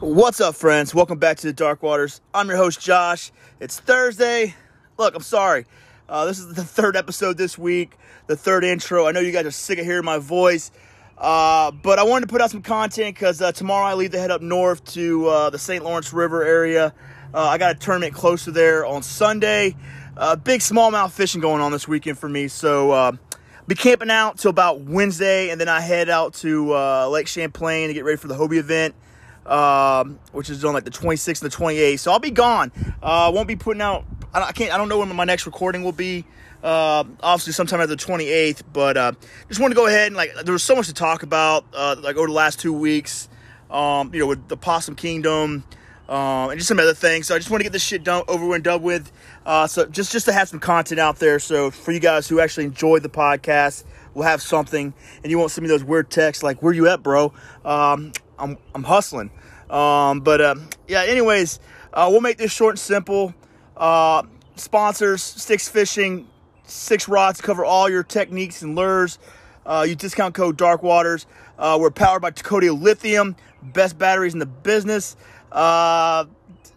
What's up, friends? Welcome back to the Dark Waters. I'm your host, Josh. It's Thursday. Look, I'm sorry. Uh, this is the third episode this week, the third intro. I know you guys are sick of hearing my voice, uh, but I wanted to put out some content because uh, tomorrow I leave to head up north to uh, the St. Lawrence River area. Uh, I got a tournament closer there on Sunday. Uh, big smallmouth fishing going on this weekend for me, so be camping out till about Wednesday, and then I head out to Lake Champlain to get ready for the Hobie event um, which is on like the 26th and the 28th. So I'll be gone. Uh, won't be putting out. I can't. I don't know when my next recording will be. Uh, obviously, sometime at the 28th. But uh, just want to go ahead and like there was so much to talk about. Uh, like over the last two weeks, um, you know, with the Possum Kingdom. Um, and just some other things. So I just want to get this shit done over and done with. Uh, so just just to have some content out there. So for you guys who actually enjoyed the podcast, we'll have something, and you won't send me those weird texts like "Where you at, bro?" Um, I'm I'm hustling. Um, but uh, yeah, anyways, uh, we'll make this short and simple. Uh, sponsors, Sticks Fishing, Six Rods cover all your techniques and lures. Uh, use discount code Dark Waters. Uh, we're powered by Dakota Lithium, best batteries in the business. Uh,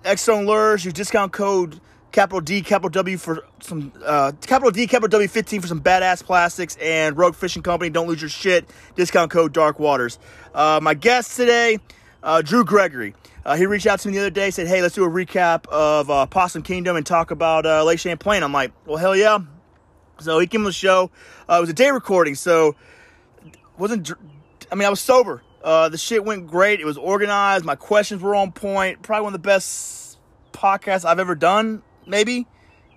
X-Zone Lures, use discount code capital D, capital W for some, uh, capital D, capital W 15 for some badass plastics, and Rogue Fishing Company, don't lose your shit, discount code Dark Waters. Uh, my guest today, uh, Drew Gregory. Uh, he reached out to me the other day, said, hey, let's do a recap of uh, Possum Kingdom and talk about uh, Lake Champlain. I'm like, well, hell yeah. So he came on the show. Uh, it was a day recording, so wasn't, I mean, I was sober. the shit went great. It was organized. My questions were on point. Probably one of the best podcasts I've ever done maybe,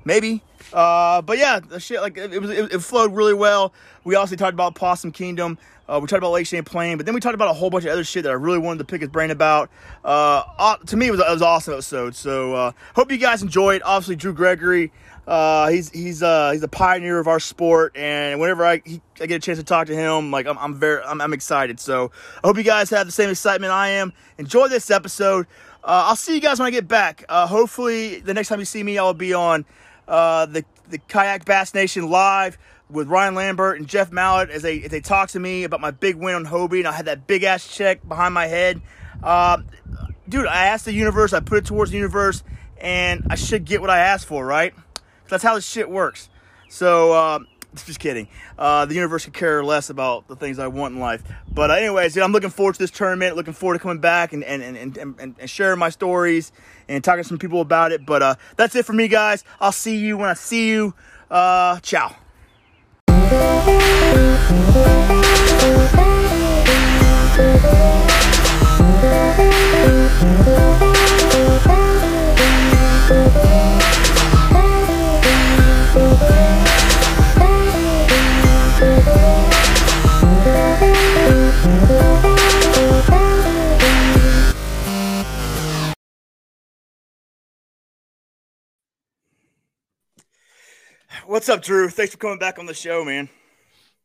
maybe. Uh, but yeah, the shit like it, it was it, it, flowed really well. We also talked about Possum Kingdom. Uh, we talked about Lake Champlain, but then we talked about a whole bunch of other shit that I really wanted to pick his brain about. Uh, to me, it was, it was an awesome episode. So uh, hope you guys enjoyed. Obviously, Drew Gregory. Uh, he's he's uh, he's a pioneer of our sport, and whenever I, he, I get a chance to talk to him, like I'm, I'm very I'm, I'm excited. So I hope you guys have the same excitement I am. Enjoy this episode. Uh, I'll see you guys when I get back. Uh, hopefully, the next time you see me, I'll be on uh, the the Kayak Bass Nation live with Ryan Lambert and Jeff Mallett as they as they talk to me about my big win on Hobie, and I had that big ass check behind my head. Uh, dude, I asked the universe, I put it towards the universe, and I should get what I asked for, right? That's how this shit works. So uh, Just kidding. Uh, the universe could care less about the things I want in life. But uh, anyways, I'm looking forward to this tournament. Looking forward to coming back and and, and, and, and sharing my stories and talking to some people about it. But uh, that's it for me, guys. I'll see you when I see you. Uh, ciao. What's up, Drew? Thanks for coming back on the show, man.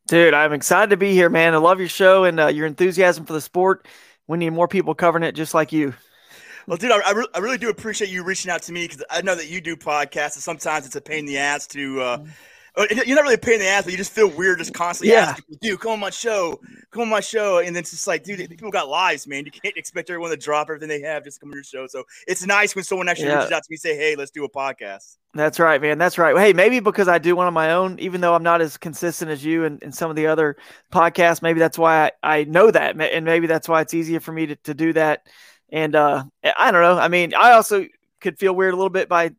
Dude, I'm excited to be here, man. I love your show and uh, your enthusiasm for the sport. We need more people covering it just like you. Well, dude, I, I, re- I really do appreciate you reaching out to me because I know that you do podcasts, and sometimes it's a pain in the ass to. Uh, uh you're not really a pain in the ass, but you just feel weird just constantly yeah. asking, dude, come on my show, come on my show. And then it's just like, dude, people got lives, man. You can't expect everyone to drop everything they have just to come to your show. So it's nice when someone actually yeah. reaches out to me and say, hey, let's do a podcast. That's right, man. That's right. Hey, maybe because I do one on my own, even though I'm not as consistent as you and, and some of the other podcasts, maybe that's why I, I know that. And maybe that's why it's easier for me to, to do that. And uh, I don't know. I mean, I also could feel weird a little bit by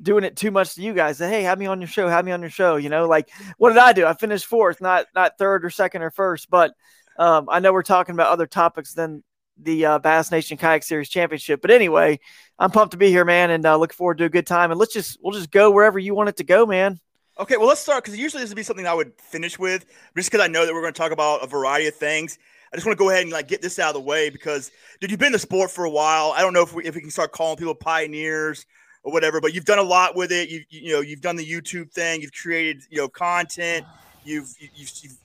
doing it too much to you guys. Hey, have me on your show. Have me on your show. You know, like what did I do? I finished fourth, not not third or second or first. But um, I know we're talking about other topics than the uh, Bass Nation Kayak Series Championship. But anyway, I'm pumped to be here, man, and uh, look forward to a good time. And let's just we'll just go wherever you want it to go, man. Okay, well let's start because usually this would be something I would finish with, just because I know that we're going to talk about a variety of things. I just want to go ahead and like get this out of the way because, dude, you've been in the sport for a while. I don't know if we, if we can start calling people pioneers or whatever, but you've done a lot with it. You you know you've done the YouTube thing. You've created you know content. You've you've you've,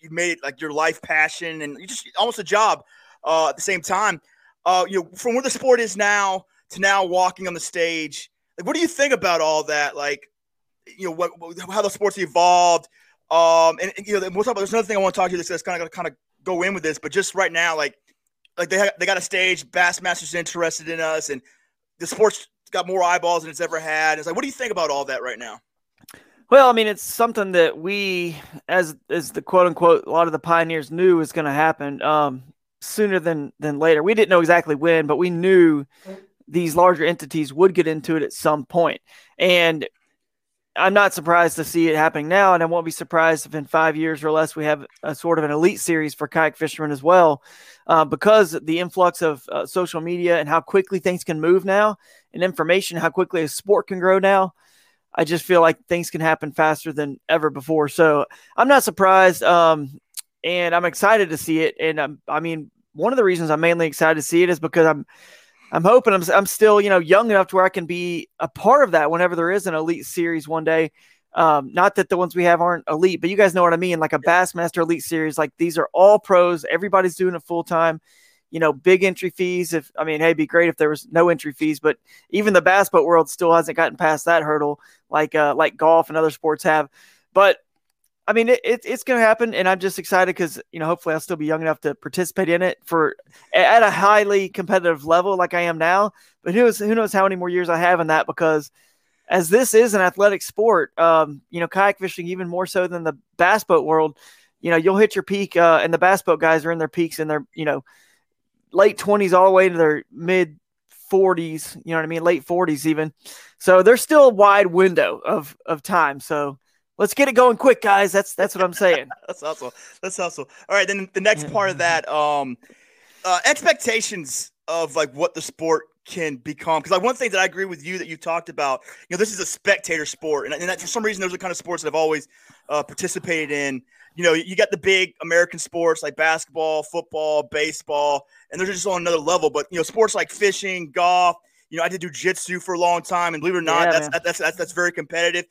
you've made it like your life passion and you just almost a job uh, at the same time. Uh, you know, from where the sport is now to now walking on the stage, like what do you think about all that? Like, you know, what, how the sport's evolved. Um, and, and you know, we'll talk about. There's another thing I want to talk to you. That's kind of kind of go in with this, but just right now, like, like they ha- they got a stage. Bassmasters interested in us, and the sport's got more eyeballs than it's ever had. It's like, what do you think about all that right now? Well, I mean, it's something that we, as as the quote unquote, a lot of the pioneers knew was going to happen um, sooner than than later. We didn't know exactly when, but we knew these larger entities would get into it at some point. And I'm not surprised to see it happening now, and I won't be surprised if in five years or less we have a sort of an elite series for kayak fishermen as well, uh, because the influx of uh, social media and how quickly things can move now, and information, how quickly a sport can grow now. I just feel like things can happen faster than ever before. So I'm not surprised, um, and I'm excited to see it. And I'm, I mean, one of the reasons I'm mainly excited to see it is because I'm I'm hoping I'm, I'm still, you know, young enough to where I can be a part of that whenever there is an elite series one day. Um, not that the ones we have aren't elite, but you guys know what I mean. Like a Bassmaster Elite Series, like these are all pros. Everybody's doing it full time. You know, big entry fees. If I mean, hey, it'd be great if there was no entry fees, but even the bass boat world still hasn't gotten past that hurdle, like uh, like golf and other sports have. But I mean, it, it it's going to happen, and I'm just excited because you know, hopefully, I'll still be young enough to participate in it for at a highly competitive level like I am now. But who knows? Who knows how many more years I have in that? Because as this is an athletic sport, um, you know, kayak fishing even more so than the bass boat world. You know, you'll hit your peak, uh, and the bass boat guys are in their peaks and they're you know late 20s all the way to their mid 40s. You know what I mean? Late 40s even. So there's still a wide window of of time. So Let's get it going quick, guys. That's that's what I'm saying. that's awesome. That's awesome. All right, then the next part of that, um, uh, expectations of like what the sport can become. Because like one thing that I agree with you that you talked about, you know, this is a spectator sport, and, and that, for some reason, those are the kind of sports that I've always uh, participated in. You know, you got the big American sports like basketball, football, baseball, and they're just on another level. But you know, sports like fishing, golf. You know, I did jujitsu for a long time, and believe it or not, yeah, that's, that, that's that's that's very competitive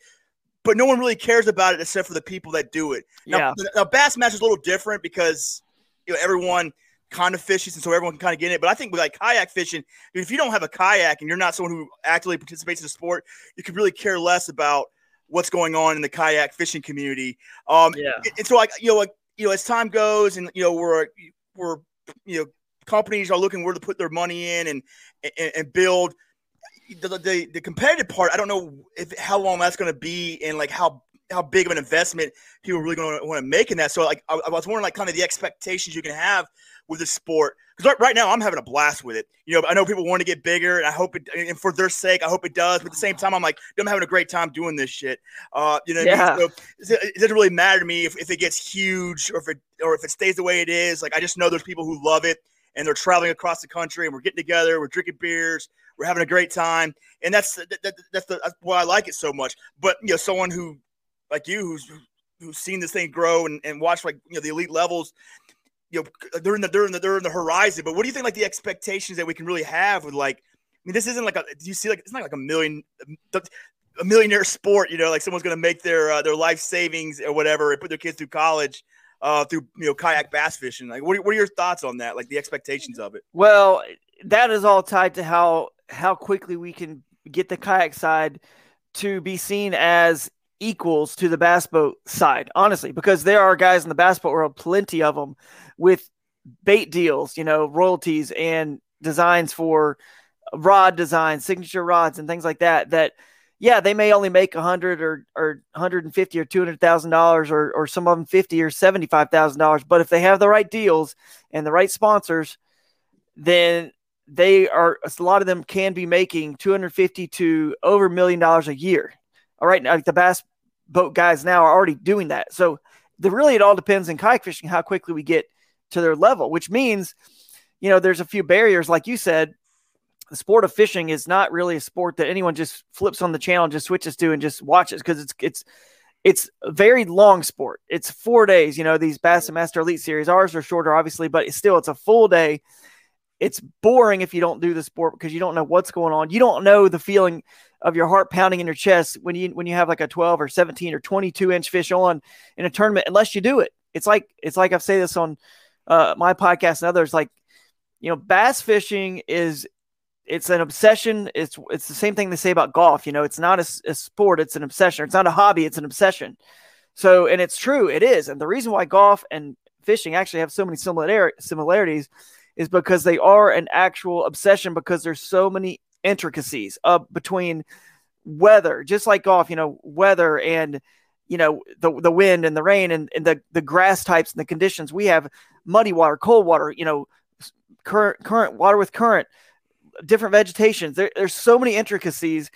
but no one really cares about it except for the people that do it. Now, yeah. now Bassmaster is a little different because you know everyone kind of fishes, and so everyone can kind of get in it. But I think with like kayak fishing, if you don't have a kayak and you're not someone who actively participates in the sport, you could really care less about what's going on in the kayak fishing community. Um, yeah. And so like you know like you know as time goes and you know we're we're you know companies are looking where to put their money in and and, and build the, the, the competitive part, I don't know if how long that's going to be and like how how big of an investment people are really going to want to make in that. So like I, I, was wondering like kind of the expectations you can have with the sport because right, right now I'm having a blast with it. You know, I know people want to get bigger, and I hope it and for their sake, I hope it does. But at the same time, I'm like I'm having a great time doing this shit. Uh, you know, yeah. I mean? so it doesn't really matter to me if, if it gets huge or if it or if it stays the way it is. Like I just know there's people who love it and they're traveling across the country and we're getting together, we're drinking beers, we're having a great time, and that's that, that, that's, the, that's why I like it so much. But you know, someone who like you who's who's seen this thing grow and, and watch like you know the elite levels, you know, they're in the they're in the they're in the horizon. But what do you think like the expectations that we can really have with like? I mean, this isn't like a. Do you see like it's not like a million, a millionaire sport? You know, like someone's going to make their uh, their life savings or whatever and put their kids through college uh, through you know kayak bass fishing. Like, what are, what are your thoughts on that? Like the expectations of it? Well, that is all tied to how how quickly we can get the kayak side to be seen as equals to the bass boat side, honestly, because there are guys in the bass boat world, plenty of them, with bait deals, you know, royalties and designs for rod designs, signature rods, and things like that. That yeah, they may only make a hundred or or hundred and fifty or two hundred thousand dollars, or or some of them fifty or seventy five thousand dollars. But if they have the right deals and the right sponsors, then they are a lot of them can be making 250 to over a million dollars a year. All right, now the bass boat guys now are already doing that. So the really it all depends in kayak fishing how quickly we get to their level, which means, you know, there's a few barriers, like you said. The sport of fishing is not really a sport that anyone just flips on the channel just switches to and just watches because it's it's it's a very long sport. It's four days. You know, these Bassmaster Elite Series. Ours are shorter, obviously, but it's still it's a full day it's boring if you don't do the sport because you don't know what's going on. You don't know the feeling of your heart pounding in your chest when you when you have like a 12 or 17 or 22 inch fish on in a tournament unless you do it. It's like it's like I've said this on uh, my podcast and others. Like you know, bass fishing is it's an obsession. It's it's the same thing they say about golf. You know, it's not a, a sport. It's an obsession. It's not a hobby. It's an obsession. So, and it's true. It is. And the reason why golf and fishing actually have so many similar similarities is because they are an actual obsession because there's so many intricacies uh, between weather, just like golf, you know, weather and you know the the wind and the rain and, and the the grass types and the conditions. We have muddy water, cold water, you know, current current water with current, different vegetations. There, there's so many intricacies.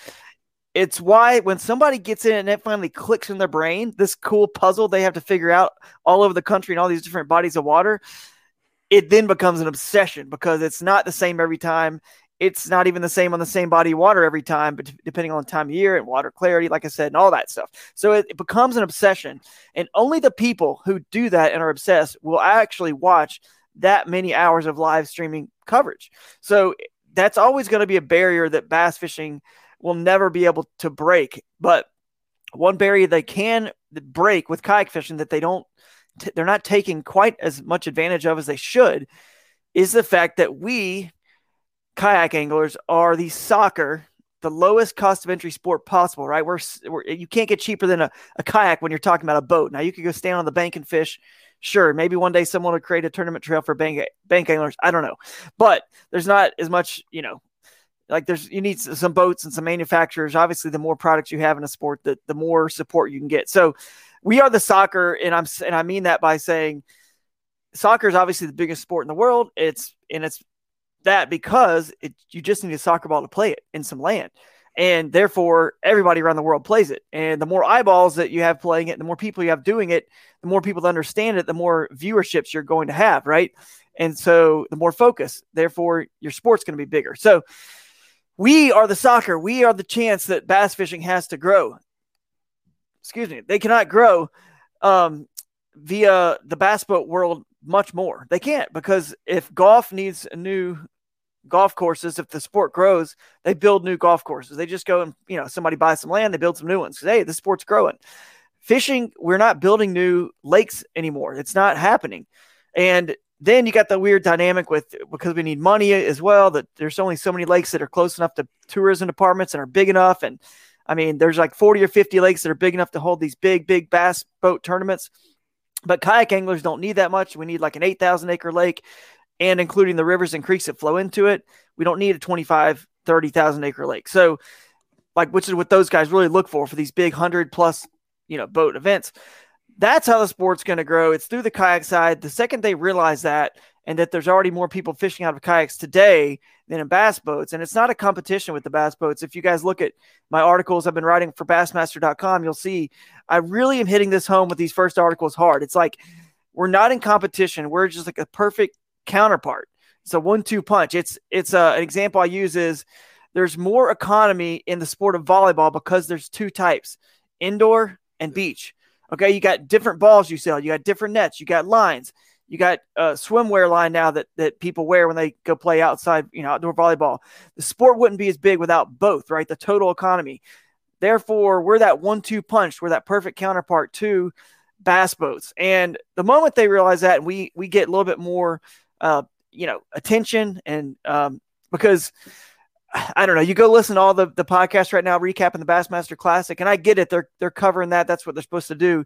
It's why when somebody gets in and it finally clicks in their brain, this cool puzzle they have to figure out all over the country and all these different bodies of water, it then becomes an obsession because it's not the same every time it's not even the same on the same body of water every time, but depending on the time of year and water clarity, like I said, and all that stuff. So it, it, becomes an obsession. And only the people who do that and are obsessed will actually watch that many hours of live streaming coverage. So that's always going to be a barrier that bass fishing will never be able to break. But one barrier they can break with kayak fishing that they don't, they're not taking quite as much advantage of as they should is the fact that we kayak anglers are the soccer, the lowest cost of entry sport possible, right? We're, we're you can't get cheaper than a, a kayak when you're talking about a boat. Now you could go stand on the bank and fish. Sure, maybe one day someone will create a tournament trail for bank bank anglers. I don't know, but there's not as much, you know, like there's you need some boats and some manufacturers. Obviously, the more products you have in a sport, the the more support you can get. So, we are the soccer, and I'm and I mean that by saying soccer is obviously the biggest sport in the world. It's and it's that because it, you just need a soccer ball to play it in some land. And therefore, everybody around the world plays it. And the more eyeballs that you have playing it, the more people you have doing it, the more people that understand it, the more viewerships you're going to have, right? And so the more focus, therefore, your sport's going to be bigger. So we are the soccer. We are the chance that bass fishing has to grow. Excuse me. They cannot grow um, via the bass boat world much more. They can't because if golf needs new golf courses, if the sport grows, they build new golf courses. They just go and, you know, somebody buys some land, they build some new ones. Hey, the sport's growing. Fishing, we're not building new lakes anymore. It's not happening. And then you got the weird dynamic with because we need money as well that there's only so many lakes that are close enough to tourism departments and are big enough. And I mean, there's like 40 or 50 lakes that are big enough to hold these big, big bass boat tournaments. But kayak anglers don't need that much. We need like an 8,000 acre lake and including the rivers and creeks that flow into it. We don't need a 25, 30,000 acre lake. So, like, which is what those guys really look for for these big 100 plus, you know, boat events. That's how the sport's going to grow. It's through the kayak side. The second they realize that, and that there's already more people fishing out of kayaks today than in bass boats. And it's not a competition with the bass boats. If you guys look at my articles I've been writing for bassmaster.com, you'll see I really am hitting this home with these first articles hard. It's like we're not in competition. We're just like a perfect counterpart. It's a one-two punch. It's it's a, uh, an example I use is there's more economy in the sport of volleyball because there's two types, indoor and beach. Okay, you got different balls you sell, you got different nets, you got lines. You got a swimwear line now that that people wear when they go play outside, you know, outdoor volleyball. The sport wouldn't be as big without both, right? The total economy. Therefore, we're that one-two punch. We're that perfect counterpart to bass boats. And the moment they realize that, we we get a little bit more, uh, you know, attention, and um, because I don't know, you go listen to all the the podcasts right now recapping the Bassmaster Classic, and I get it. They're they're covering that. That's what they're supposed to do.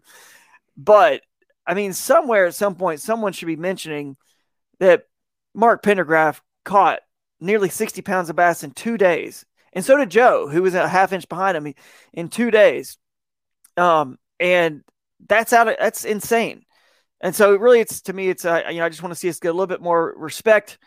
But I mean, somewhere at some point, someone should be mentioning that Mark Pendergraph caught nearly 60 pounds of bass in two days. And so did Joe, who was a half inch behind him in two days. Um, and that's out of, that's insane. And so really it's to me, it's, uh, you know, I just want to see us get a little bit more respect.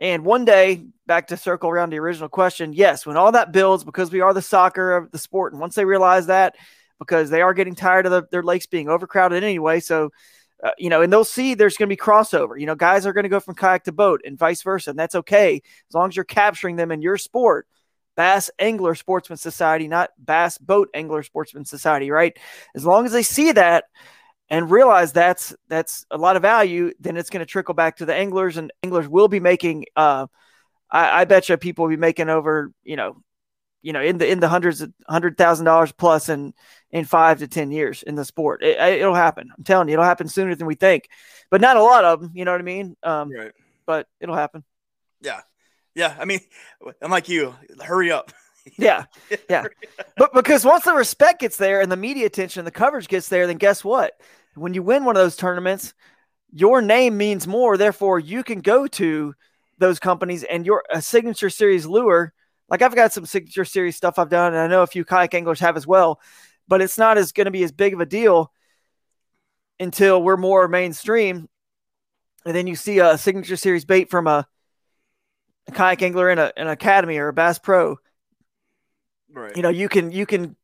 And one day, back to circle around the original question, yes, when all that builds, because we are the soccer of the sport, and once they realize that, because they are getting tired of the, their lakes being overcrowded anyway. So, uh, you know, and they'll see there's going to be crossover. You know, guys are going to go from kayak to boat and vice versa. And that's okay as long as you're capturing them in your sport. Bass Angler Sportsman Society, not Bass Boat Angler Sportsman Society, right? As long as they see that and realize that's that's a lot of value, then it's going to trickle back to the anglers, and anglers will be making. Uh, I, I bet you people will be making over, you know, you know, in the in the hundreds of hundred thousand dollars plus in in five to ten years in the sport. It, will happen. I'm telling you, it'll happen sooner than we think, but not a lot of them. You know what I mean? Um, right. But it'll happen. Yeah, yeah. I mean, I'm like you. Hurry up. yeah, yeah. But because once the respect gets there and the media attention, the coverage gets there, then guess what? When you win one of those tournaments, your name means more. Therefore, you can go to those companies and your a signature series lure. Like I've got some signature series stuff I've done, and I know a few kayak anglers have as well, but it's not as going to be as big of a deal until we're more mainstream. And then you see a signature series bait from a, a kayak angler in a, an academy or a Bass Pro. Right. You know, you can you can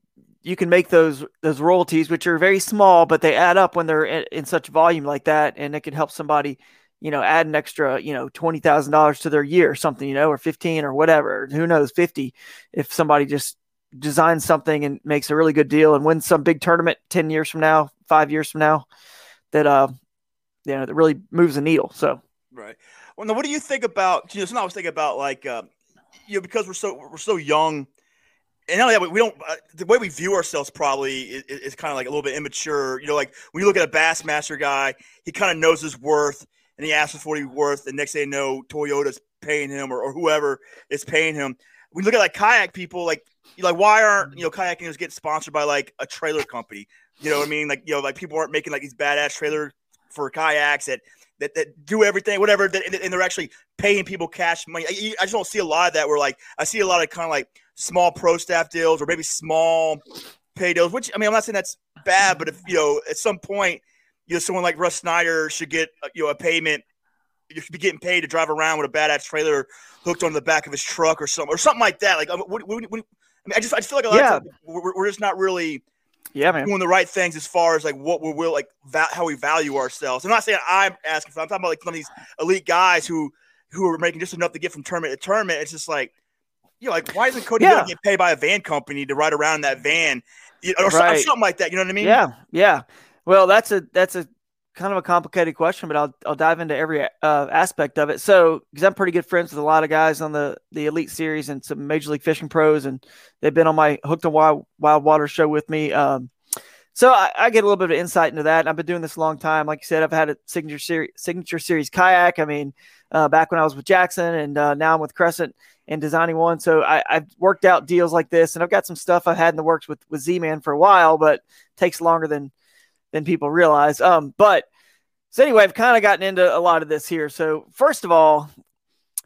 you can make those those royalties, which are very small, but they add up when they're in, in such volume like that, and it can help somebody, you know, add an extra, you know, twenty thousand dollars to their year or something, you know, or fifteen or whatever. Who knows, fifty if somebody just designs something and makes a really good deal and wins some big tournament ten years from now, five years from now, that uh, you know, that really moves the needle. So right. Well, now, what do you think about? You know, something I was thinking about, like, uh, you know, because we're so we're so young and not that, we don't. Uh, the way we view ourselves probably is, is kind of like a little bit immature. You know, like when you look at a Bassmaster guy, he kind of knows his worth, and he asks for what he's worth. And next thing you know, Toyota's paying him, or, or whoever is paying him. We look at like kayak people, like like why aren't you know kayakers getting sponsored by like a trailer company? You know what I mean? Like you know, like people aren't making like these badass trailer for kayaks that that, that do everything, whatever, that, and they're actually paying people cash money. I, I just don't see a lot of that. Where like I see a lot of kind of like small pro staff deals or maybe small pay deals. Which I mean, I'm not saying that's bad, but if you know at some point, you know, someone like Russ Snyder should get uh, you know a payment. You should be getting paid to drive around with a badass trailer hooked on the back of his truck or something, or something like that. Like, what, what, what, I mean, I just I just feel like a lot yeah. of times we're, we're just not really yeah, man. doing the right things as far as like what we will like va- how we value ourselves. I'm not saying I'm asking for. I'm talking about like some of these elite guys who who are making just enough to get from tournament to tournament. It's just like, you know, like why isn't Cody yeah. get paid by a van company to ride around in that van, you know, or right. something like that? You know what I mean? Yeah, yeah. Well, that's a that's a kind of a complicated question, but I'll I'll dive into every uh, aspect of it. So, because I'm pretty good friends with a lot of guys on the the Elite Series and some Major League Fishing pros, and they've been on my Hooked on Wild, Wild Water show with me. Um, so I, I, get a little bit of insight into that. And I've been doing this a long time. Like you said, I've had a signature series, signature series kayak. I mean, uh, back when I was with Jackson, and uh, now I'm with Crescent and designing one. So I, have worked out deals like this, and I've got some stuff I've had in the works with with Z-Man for a while, but takes longer than than people realize. Um, but so anyway, I've kind of gotten into a lot of this here. So first of all,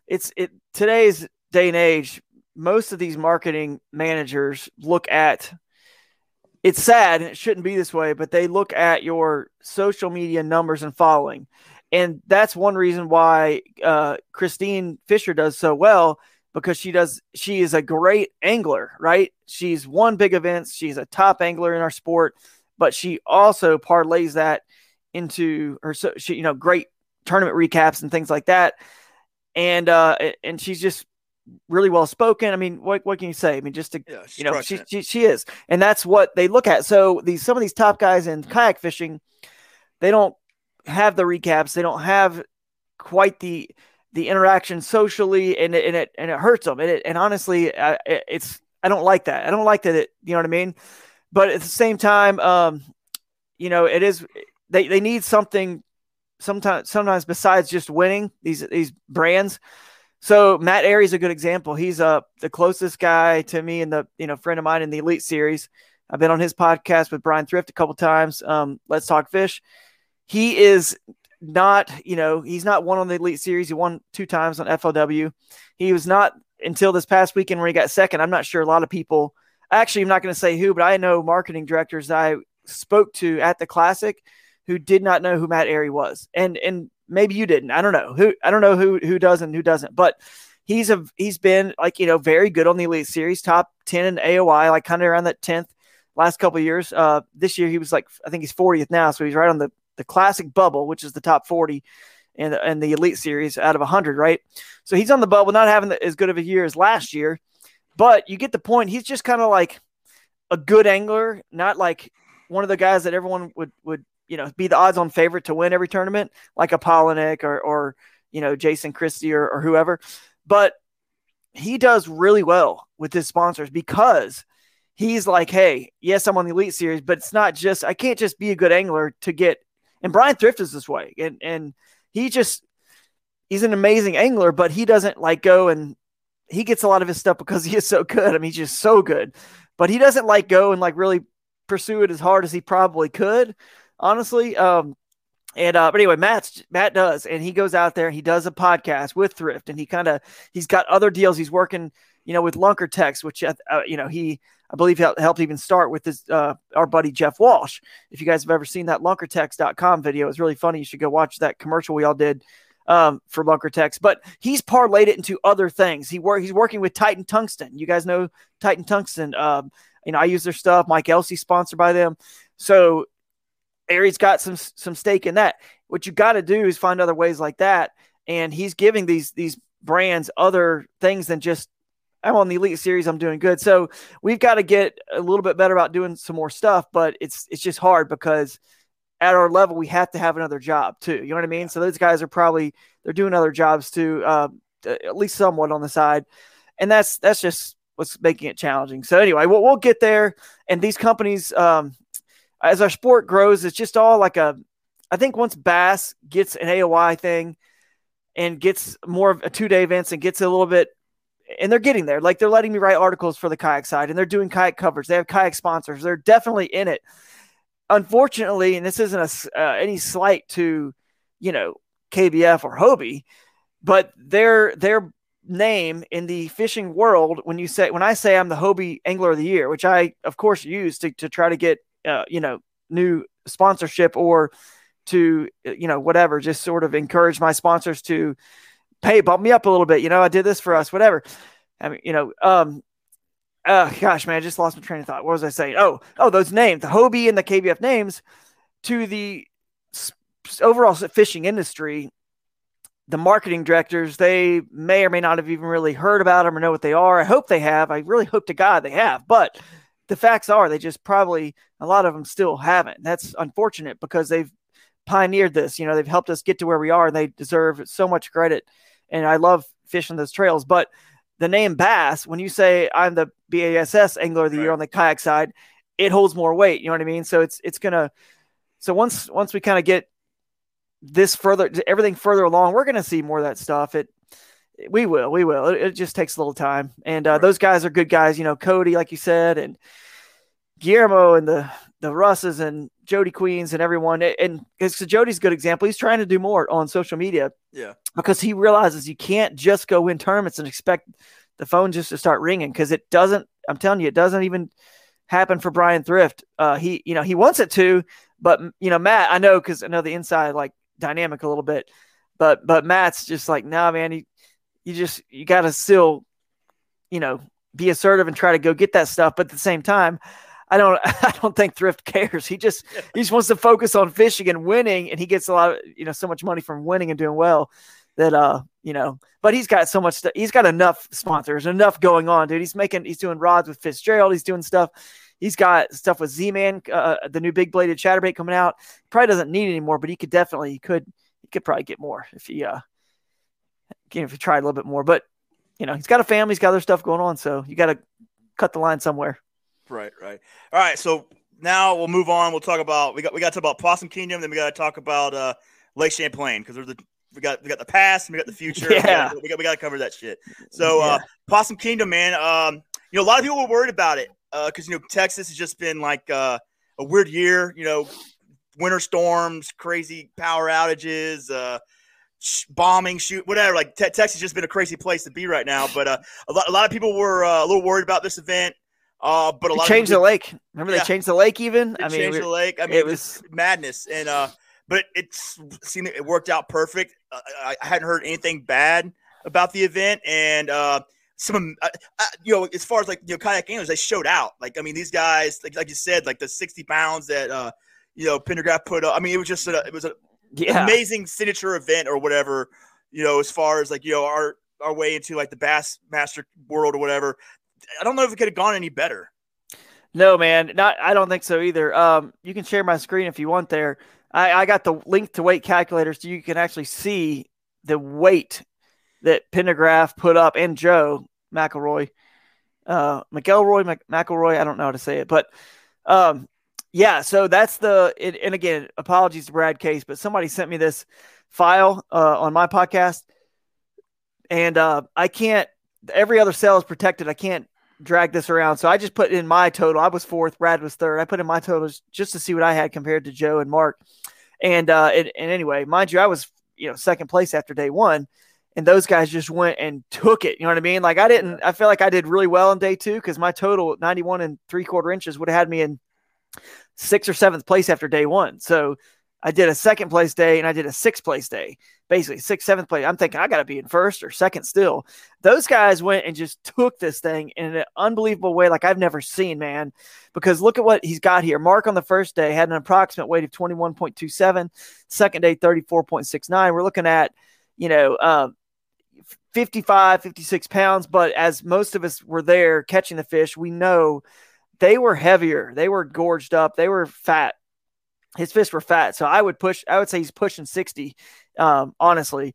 it's it today's day and age. Most of these marketing managers look at it's sad and it shouldn't be this way, but they look at your social media numbers and following. And that's one reason why uh, Kristine Fischer does so well because she does she is a great angler, right? She's won big events, she's a top angler in our sport, but she also parlays that into her so she you know great tournament recaps and things like that. And uh and she's just really well spoken. I mean what what can you say? I mean just to yeah, you know she, she, she is. And that's what they look at. So these some of these top guys in kayak fishing they don't have the recaps. They don't have quite the the interaction socially and it, and it and it hurts them. And it and honestly it, it's i don't like that. I don't like that it you know what i mean but at the same time um you know it is they they need something sometimes sometimes besides just winning these these brands. So Matt Arey's a good example. He's uh the closest guy to me and the you know friend of mine in the Elite Series. I've been on his podcast with Brian Thrift a couple times. Um, Let's talk fish. He is not, you know, he's not one on the Elite Series. He won two times on FLW. He was not until this past weekend where he got second. I'm not sure a lot of people. Actually, I'm not going to say who, but I know marketing directors I spoke to at the Classic who did not know who Matt Arey was, and and maybe you didn't. I don't know who. I don't know who who does and who doesn't, but he's a he's been like you know very good on the Elite Series, top ten in AOY, like kind of around that tenth last couple years. Uh, this year he was like I think he's 40th now, so he's right on the the classic bubble, which is the top 40 and the, and the Elite Series out of 100, right? So he's on the bubble, not having the, as good of a year as last year, but you get the point. He's just kind of like a good angler, not like one of the guys that everyone would would you know, be the odds on favorite to win every tournament, like a Palaniuk or, or you know, Jason Christie or, or whoever. But he does really well with his sponsors because he's like, hey, yes, I'm on the Elite Series, but it's not just, I can't just be a good angler to get. And Brian Thrift is this way. And, and he just, he's an amazing angler, but he doesn't like go and he gets a lot of his stuff because he is so good. I mean, he's just so good, but he doesn't like go and like really pursue it as hard as he probably could honestly. Um, And uh, but anyway, Matt's Matt does, and he goes out there. and He does a podcast with Thrift, and he kind of he's got other deals. He's working, you know, with Lunker Text, which uh, you know he I believe helped even start with his uh, our buddy Jeff Walsh. If you guys have ever seen that lunkertext.com video, it's really funny. You should go watch that commercial we all did um, for Lunkertext. But he's parlayed it into other things. He work he's working with Titan Tungsten. You guys know Titan Tungsten. Um, you know, I use their stuff. Mike Elsey sponsored by them. So Arey's got some some stake in that. What you got to do is find other ways like that. And he's giving these these brands other things than just I'm on the Elite Series. I'm doing good. So we've got to get a little bit better about doing some more stuff. But it's it's just hard because at our level we have to have another job too. You know what I mean? So those guys are probably they're doing other jobs too, uh, at least somewhat on the side, and that's that's just what's making it challenging. So anyway, we'll, we'll get there. And these companies, um, as our sport grows, it's just all like a. I think once Bass gets an AOY thing and gets more of a two day events and gets a little bit and they're getting there. Like they're letting me write articles for the kayak side, and they're doing kayak coverage. They have kayak sponsors. They're definitely in it. Unfortunately, and this isn't a, uh, any slight to, you know, KBF or Hobie, but their their name in the fishing world when you say when I say I'm the Hobie Angler of the Year, which I of course use to to try to get uh, you know new sponsorship or to you know whatever, just sort of encourage my sponsors to pay bump me up a little bit. You know, I did this for us, whatever. I mean, you know, um, uh, gosh, man, I just lost my train of thought. What was I saying? Oh, oh, those names, the Hobie and the KBF names, to the overall fishing industry, the marketing directors, they may or may not have even really heard about them or know what they are. I hope they have. I really hope to God they have. But the facts are, they just probably a lot of them still haven't. That's unfortunate because they've pioneered this. You know, they've helped us get to where we are, and they deserve so much credit and I love fishing those trails. But the name Bass, when you say I'm the BASS Angler of the right. Year on the kayak side, it holds more weight. You know what I mean? So it's it's gonna. So once once we kind of get this further, everything further along, we're gonna see more of that stuff. It we will, we will. It, it just takes a little time, and uh, right. those guys are good guys. You know, Cody, like you said, and Guillermo and the the Russes and Jody Queens and everyone. And so Jody's a good example. He's trying to do more on social media. Yeah. Because he realizes you can't just go win tournaments and expect the phone just to start ringing because it doesn't. I'm telling you, it doesn't even happen for Brian Thrift. Uh, he, you know, he wants it to, but you know, Matt, I know because I know the inside like dynamic a little bit, but but Matt's just like, nah, man, you, you just you got to still, you know, be assertive and try to go get that stuff. But at the same time, I don't I don't think Thrift cares. He just he just wants to focus on fishing and winning, and he gets a lot of you know so much money from winning and doing well that uh you know. But he's got so much. St- he's got enough sponsors, enough going on, dude. He's making he's doing rods with Fitzgerald. He's doing stuff. He's got stuff with Z Man, uh, uh, the new big bladed chatterbait coming out. Probably doesn't need anymore, but he could definitely he could he could probably get more if he uh if he tried a little bit more. But you know he's got a family, he's got other stuff going on, so you got to cut the line somewhere. Right, right. All right, so now we'll move on. We'll talk about we got we got to talk about Possum Kingdom, then we got to talk about uh, Lake Champlain because there's the we got we got the past and we got the future. Yeah, we got we got, to cover that shit. So uh, yeah. uh, Possum Kingdom, man. Um, you know, a lot of people were worried about it because uh, you know Texas has just been like uh, a weird year. You know, winter storms, crazy power outages. Uh, bombing, shoot, whatever. Like te- Texas has just been a crazy place to be right now. But uh, a lot, a lot of people were uh, a little worried about this event. Uh, but a lot changed the lake. Remember yeah. they changed the lake even. They I mean, changed the lake. I mean, it was madness. And uh, but it seemed it worked out perfect. Uh, I, I, hadn't heard anything bad about the event, and uh, some uh, uh, you know, as far as like you know, kayak anglers, they showed out. Like I mean, these guys, like like you said, like the sixty pounds that uh, you know, Pendergraft put up. I mean, it was just a, it was an yeah. amazing signature event or whatever. You know, as far as like you know, our our way into like the Bassmaster world or whatever. I don't know if it could have gone any better. No, man, not. I don't think so either. Um, you can share my screen if you want. There, I, I got the link to weight calculators, so you can actually see the weight that Pendergraph put up and Joe McElroy, uh, McElroy, Mc, McElroy. I don't know how to say it, but um, yeah. So that's the. And again, apologies to Brad Case, but somebody sent me this file uh, on my podcast, and uh, I can't every other cell is protected. I can't drag this around. So I just put in my total. I was fourth, Brad was third. I put in my totals just to see what I had compared to Joe and Mark. And uh, and, and anyway, mind you, I was you know second place after day one, and those guys just went and took it. You know what I mean? Like I didn't. I feel like I did really well in day two because my total ninety one and three quarter inches would have had me in sixth or seventh place after day one. So I did a second place day and I did a sixth place day, basically sixth, seventh place. I'm thinking I got to be in first or second still. Those guys went and just took this thing in an unbelievable way, like I've never seen, man. Because look at what he's got here. Mark on the first day had an approximate weight of 21.27, second day, 34.69. We're looking at, you know, uh, 55, 56 pounds. But as most of us were there catching the fish, we know they were heavier. They were gorged up. They were fat his fists were fat. So I would push, I would say he's pushing 60, um, honestly.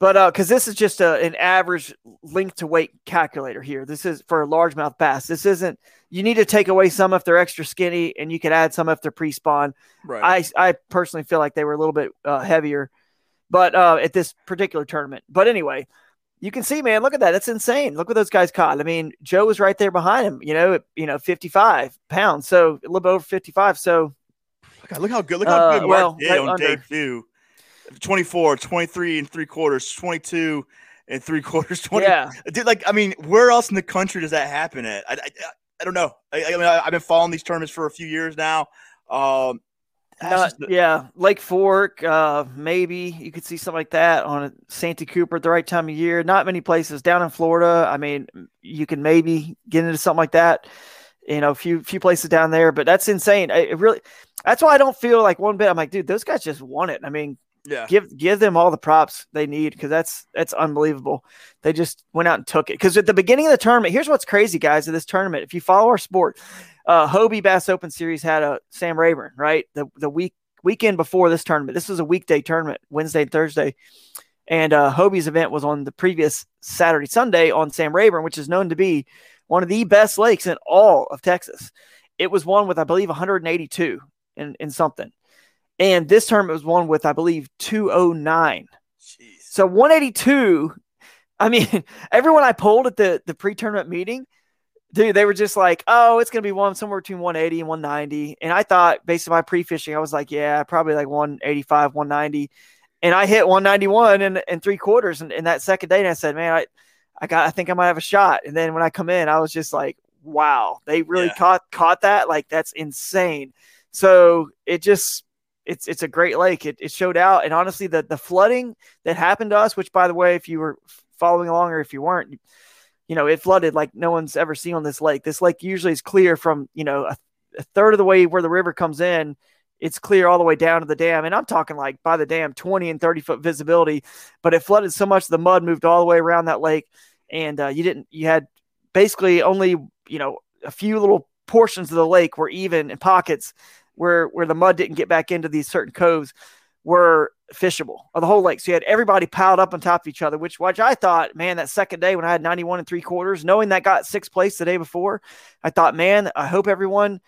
But uh, because this is just a, an average length to weight calculator here. This is for a largemouth bass. This isn't, you need to take away some if they're extra skinny and you could add some if they're pre spawn. Right. I, I personally feel like they were a little bit uh, heavier, but uh, at this particular tournament. But anyway, you can see, man, look at that. That's insane. Look what those guys caught. I mean, Joe was right there behind him, you know, you know, 55 pounds. So a little bit over 55. So God, look how good. Look how good uh, Mark well, did right on under. day two. 24, 23 and three quarters, 22 and three quarters, 20. Yeah. Dude, like, I mean, where else in the country does that happen at? I, I, I don't know. I, I mean, I, have been following these tournaments for a few years now. Um, Not, yeah, Lake Fork, uh, maybe you could see something like that on Santee Cooper at the right time of year. Not many places down in Florida. I mean, you can maybe get into something like that you know, a few few places down there, but that's insane. It really, that's why I don't feel like one bit. I'm like, dude, those guys just won it. I mean, yeah, give give them all the props they need because that's that's unbelievable. They just went out and took it. Because at the beginning of the tournament, here's what's crazy, guys. Of this tournament, if you follow our sport, uh, Hobie Bass Open Series had a Sam Rayburn right the the week weekend before this tournament. This was a weekday tournament, Wednesday and Thursday. And uh, Hobie's event was on the previous Saturday, Sunday on Sam Rayburn, which is known to be won of the best lakes in all of Texas. It was won with, I believe, 182 in, in something. And this term it was won with, I believe, 209. Jeez. So 182. I mean, everyone I polled at the, the pre tournament meeting, dude, they were just like, oh, it's going to be one somewhere between 180 and 190. And I thought, based on my pre fishing, I was like, yeah, probably like 185, 190. And I hit 191 and, in three quarters. And in that second day, and I said, man, I, I got I think I might have a shot. And then when I come in, I was just like, wow, they really yeah. caught caught that. Like that's insane. So it just it's it's a great lake. It, it showed out, and honestly, the the flooding that happened to us, which by the way, if you were following along or if you weren't, you know, it flooded like no one's ever seen on this lake. This lake usually is clear from you know a, a third of the way where the river comes in. It's clear all the way down to the dam, and I'm talking like by the dam, 20 and 30 foot visibility. But it flooded so much the mud moved all the way around that lake and uh, you didn't you had basically only you know a few little portions of the lake were even in pockets where where the mud didn't get back into these certain coves were fishable or the whole lake. So you had everybody piled up on top of each other, which which I thought, man, that second day when I had 91 and three quarters, knowing that got sixth place the day before, I thought, man, I hope everyone,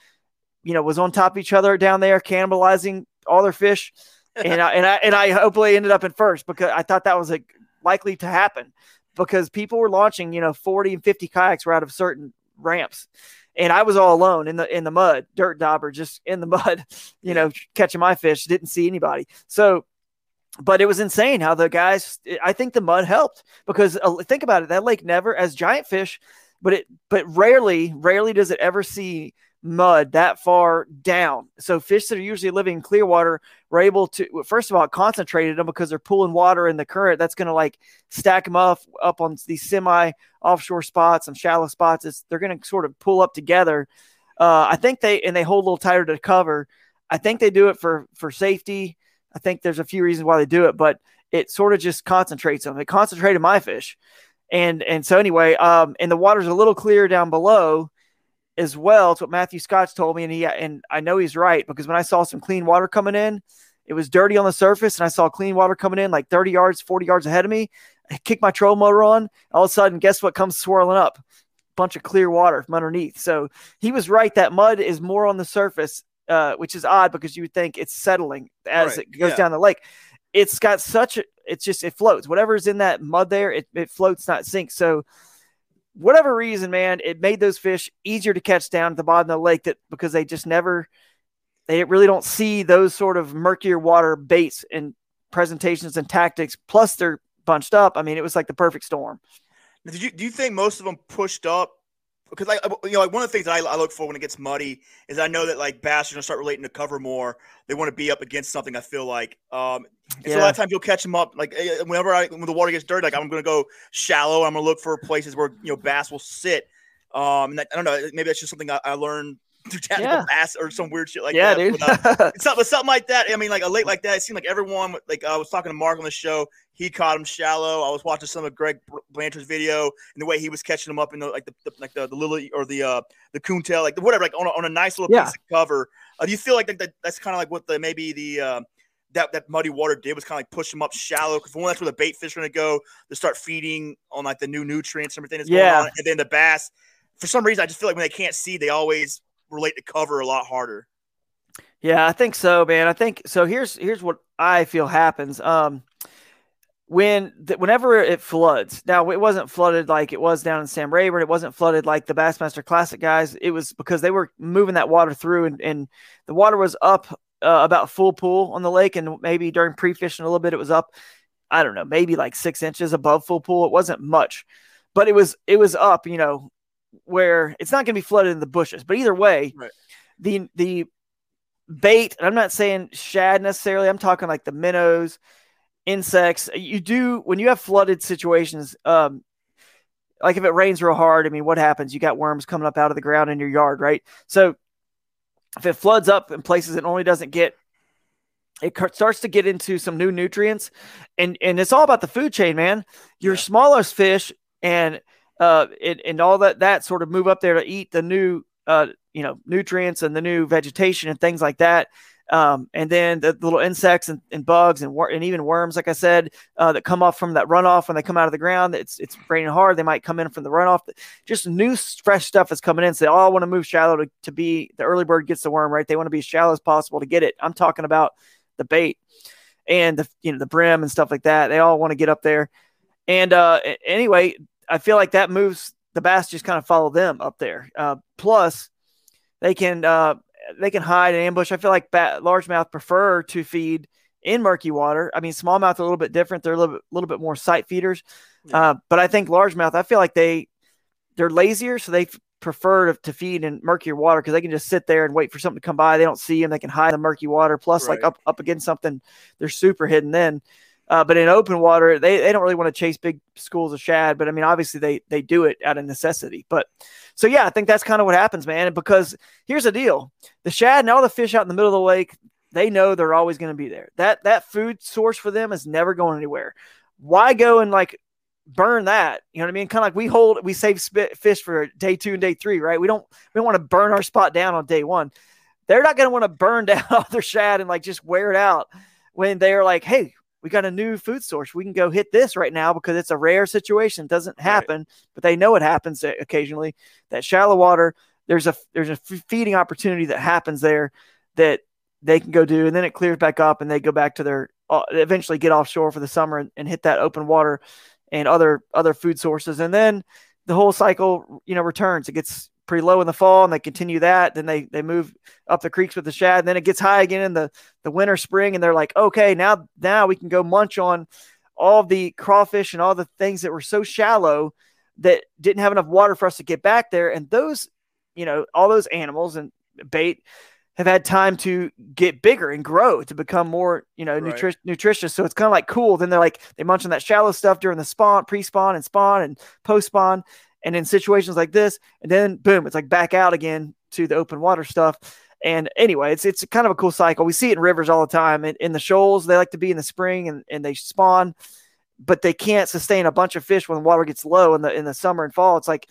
you know, was on top of each other down there, cannibalizing all their fish. and I and I and I hopefully ended up in first because I thought that was a, likely to happen because people were launching, you know, 40 and 50 kayaks were out of certain ramps. And I was all alone in the in the mud, dirt dauber, just in the mud, you know, catching my fish. Didn't see anybody. So, but it was insane how the guys. I think the mud helped because uh, think about it. That lake never, as giant fish, but it but rarely, rarely does it ever see mud that far down. So fish that are usually living in clear water were able to, first of all, concentrated them because they're pulling water in the current. That's going to like stack them up up on these semi offshore spots and shallow spots. It's, they're going to sort of pull up together. Uh, I think they and they hold a little tighter to cover. I think they do it for for safety. I think there's a few reasons why they do it, but it sort of just concentrates them. It concentrated my fish, and and so anyway, um, and the water's a little clear down below as well. It's what Matthew Scotch told me, and he and I know he's right because when I saw some clean water coming in, it was dirty on the surface, and I saw clean water coming in like 30 yards, 40 yards ahead of me. I kick my troll motor on. All of a sudden, guess what comes swirling up? A Bunch of clear water from underneath. So he was right. That mud is more on the surface, uh, which is odd because you would think it's settling as right. it goes yeah. down the lake. It's got such a, it's just, it floats. Whatever's in that mud there, it, it floats, not sinks. So whatever reason, man, it made those fish easier to catch down at the bottom of the lake that because they just never they really don't see those sort of murkier water baits and presentations and tactics. Plus, they're bunched up. I mean, it was like the perfect storm. Did you do you think most of them pushed up? Because like you know, like one of the things that I, I look for when it gets muddy is I know that like bass are gonna start relating to cover more. They want to be up against something. I feel like, um, yeah. so a lot of times you'll catch them up. Like eh, whenever I when the water gets dirty, like I'm gonna go shallow. I'm gonna look for places where you know bass will sit. Um, and that, I don't know. Maybe that's just something I, I learned through tactical yeah. pass or some weird shit like yeah, that. Dude. But, uh, something, something like that. I mean, like a lake like that. It seemed like everyone, like I was talking to Mark on the show, he caught him shallow. I was watching some of Greg Blanchard's video and the way he was catching them up in the like the, the like the, the lily or the uh the coontail, like the, whatever, like on a, on a nice little yeah. piece of cover. Uh, do you feel like that, that's kind of like what the maybe the uh, that that muddy water did was kind of like push them up shallow because one that's where the bait fish are going to go to start feeding on like the new nutrients and everything that's yeah. going on, and then the bass. For some reason, I just feel like when they can't see, they always relate to cover a lot harder. Yeah, I think so, man. I think so. Here's here's what I feel happens. Um, when the, whenever it floods, now it wasn't flooded like it was down in Sam Rayburn. It wasn't flooded like the Bassmaster Classic guys. It was because they were moving that water through, and, and the water was up uh, about full pool on the lake, and maybe during pre-fishing a little bit, it was up. I don't know, maybe like six inches above full pool. It wasn't much, but it was it was up. You know, where it's not going to be flooded in the bushes. But either way, right. the the bait. I'm not saying shad necessarily. I'm talking like the minnows, insects. You do when you have flooded situations. Um, like if it rains real hard, I mean, what happens? You got worms coming up out of the ground in your yard, right? So if it floods up in places it only doesn't get it starts to get into some new nutrients and and it's all about the food chain man your yeah. smallest fish and uh, and, and all that that sort of move up there to eat the new uh, you know nutrients and the new vegetation and things like that. Um, and then the little insects and, and bugs and, wor- and even worms, like I said, uh, that come off from that runoff when they come out of the ground. It's it's raining hard. They might come in from the runoff. Just new fresh stuff is coming in. So they all want to move shallow to, to be the early bird gets the worm, right? They want to be as shallow as possible to get it. I'm talking about the bait and the you know the brim and stuff like that. They all want to get up there. And uh, anyway, I feel like that moves the bass just kind of follow them up there. Uh, plus, they can uh, they can hide and ambush. I feel like bat, largemouth prefer to feed in murky water. I mean, smallmouth are a little bit different. They're a little bit, little bit more sight feeders. Uh, but I think largemouth, I feel like they they're lazier, so they f- prefer to, to, feed in murkier water because they can just sit there and wait for something to come by. They don't see them. They can hide in the murky water. Plus, right. like up up against something, they're super hidden. Then uh, but in open water, they, they don't really want to chase big schools of shad. But I mean, obviously they they do it out of necessity. But so yeah, I think that's kind of what happens, man. Because here's the deal: the shad and all the fish out in the middle of the lake, they know they're always going to be there. That that food source for them is never going anywhere. Why go and like burn that? You know what I mean? Kind of like we hold we save fish for day two and day three, right? We don't we don't want to burn our spot down on day one. They're not going to want to burn down all their shad and like just wear it out when they're like, hey, we got a new food source. We can go hit this right now because it's a rare situation. It doesn't happen, right. but they know it happens occasionally. That shallow water, there's a there's a feeding opportunity that happens there that they can go do, and then it clears back up, and they go back to their uh, eventually get offshore for the summer and, and hit that open water and other other food sources, and then the whole cycle you know returns. It gets pretty low in the fall and they continue that. Then they they move up the creeks with the shad. And then it gets high again in the the winter spring, and they're like, okay, now now we can go munch on all the crawfish and all the things that were so shallow that didn't have enough water for us to get back there. And those, you know, all those animals and bait have had time to get bigger and grow to become more, you know, right. nutri- nutritious. So it's kind of like cool. Then they're like they munch on that shallow stuff during the spawn, pre-spawn, and spawn and post-spawn, and in situations like this, and then boom, it's like back out again to the open water stuff. And anyway, it's it's kind of a cool cycle. We see it in rivers all the time. In, in the shoals, they like to be in the spring and, and they spawn, but they can't sustain a bunch of fish when the water gets low in the in the summer and fall. It's like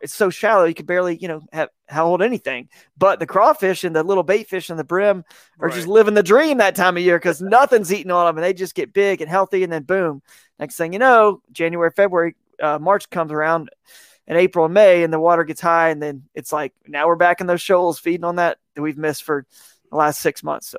it's so shallow you can barely you know have hold anything. But the crawfish and the little bait fish in the brim are right. just living the dream that time of year because nothing's eating on them and they just get big and healthy. And then boom, next thing you know, January, February, uh, March comes around in April and May, and the water gets high, and then it's like now we're back in those shoals feeding on that that we've missed for the last six months. So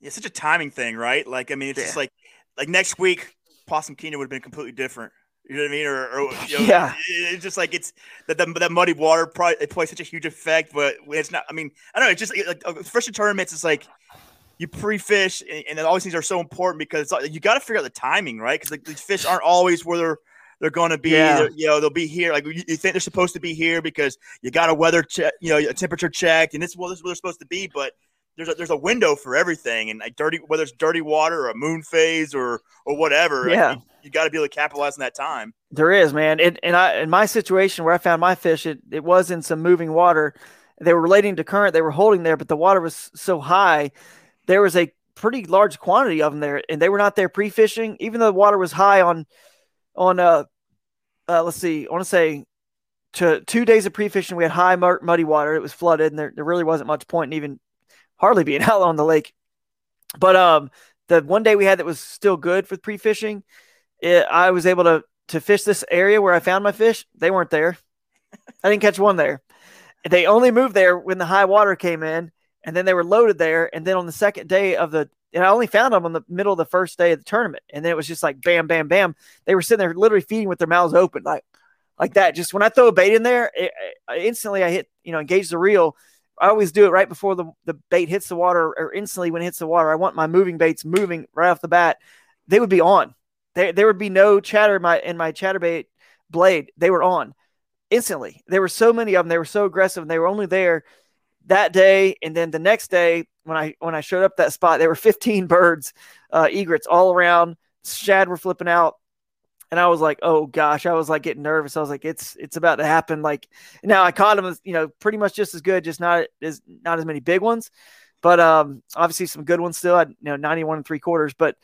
it's such a timing thing, right? Like I mean, it's yeah. just like like next week, Possum Kingdom would have been completely different. You know what I mean? Or, or you know, Yeah. it's just like it's that that, that muddy water probably it plays such a huge effect, but it's not. I mean, I don't know. It's just like uh, fishing tournaments. It's like you pre-fish, and, and then all these things are so important because like, you got to figure out the timing, right? Because like these fish aren't always where they're they're going to be. Yeah. You know, they'll be here. Like you, think they're supposed to be here because you got a weather check, you know, a temperature checked, and this is well, this is where they're supposed to be, but. There's a, there's a window for everything, and like dirty whether it's dirty water or a moon phase or or whatever. like, Yeah. you, you got to be able to capitalize on that time. There is, man. And and I in my situation where I found my fish, it, it was in some moving water. They were relating to current. They were holding there, but the water was so high. There was a pretty large quantity of them there, and they were not there pre-fishing. Even though the water was high on on uh, uh let's see, I want to say to two days of pre-fishing, we had high mur- muddy water. It was flooded, and there, there really wasn't much point in even hardly being out on the lake. But um, the one day we had that was still good for pre-fishing, I was able to to fish this area where I found my fish. They weren't there. I didn't catch one there. They only moved there when the high water came in, and then they were loaded there. And then on the second day of the, and I only found them on the middle of the first day of the tournament, and then it was just like bam, bam, bam. They were sitting there literally feeding with their mouths open, like like that. Just when I throw a bait in there, it, instantly I hit, you know, engage the reel. I always do it right before the, the bait hits the water or instantly when it hits the water. I want my moving baits moving right off the bat. They would be on. There, there would be no chatter in my in my chatterbait blade. They were on instantly. There were so many of them. They were so aggressive, and they were only there that day. And then the next day, when I when I showed up that spot, there were 15 birds, uh, egrets all around. Shad were flipping out, and I was like, "Oh gosh!" I was like getting nervous. I was like, "It's it's about to happen." Like now, I caught them, you know, pretty much just as good, just not as not as many big ones, but um, obviously some good ones still. I you know 91 and three quarters, but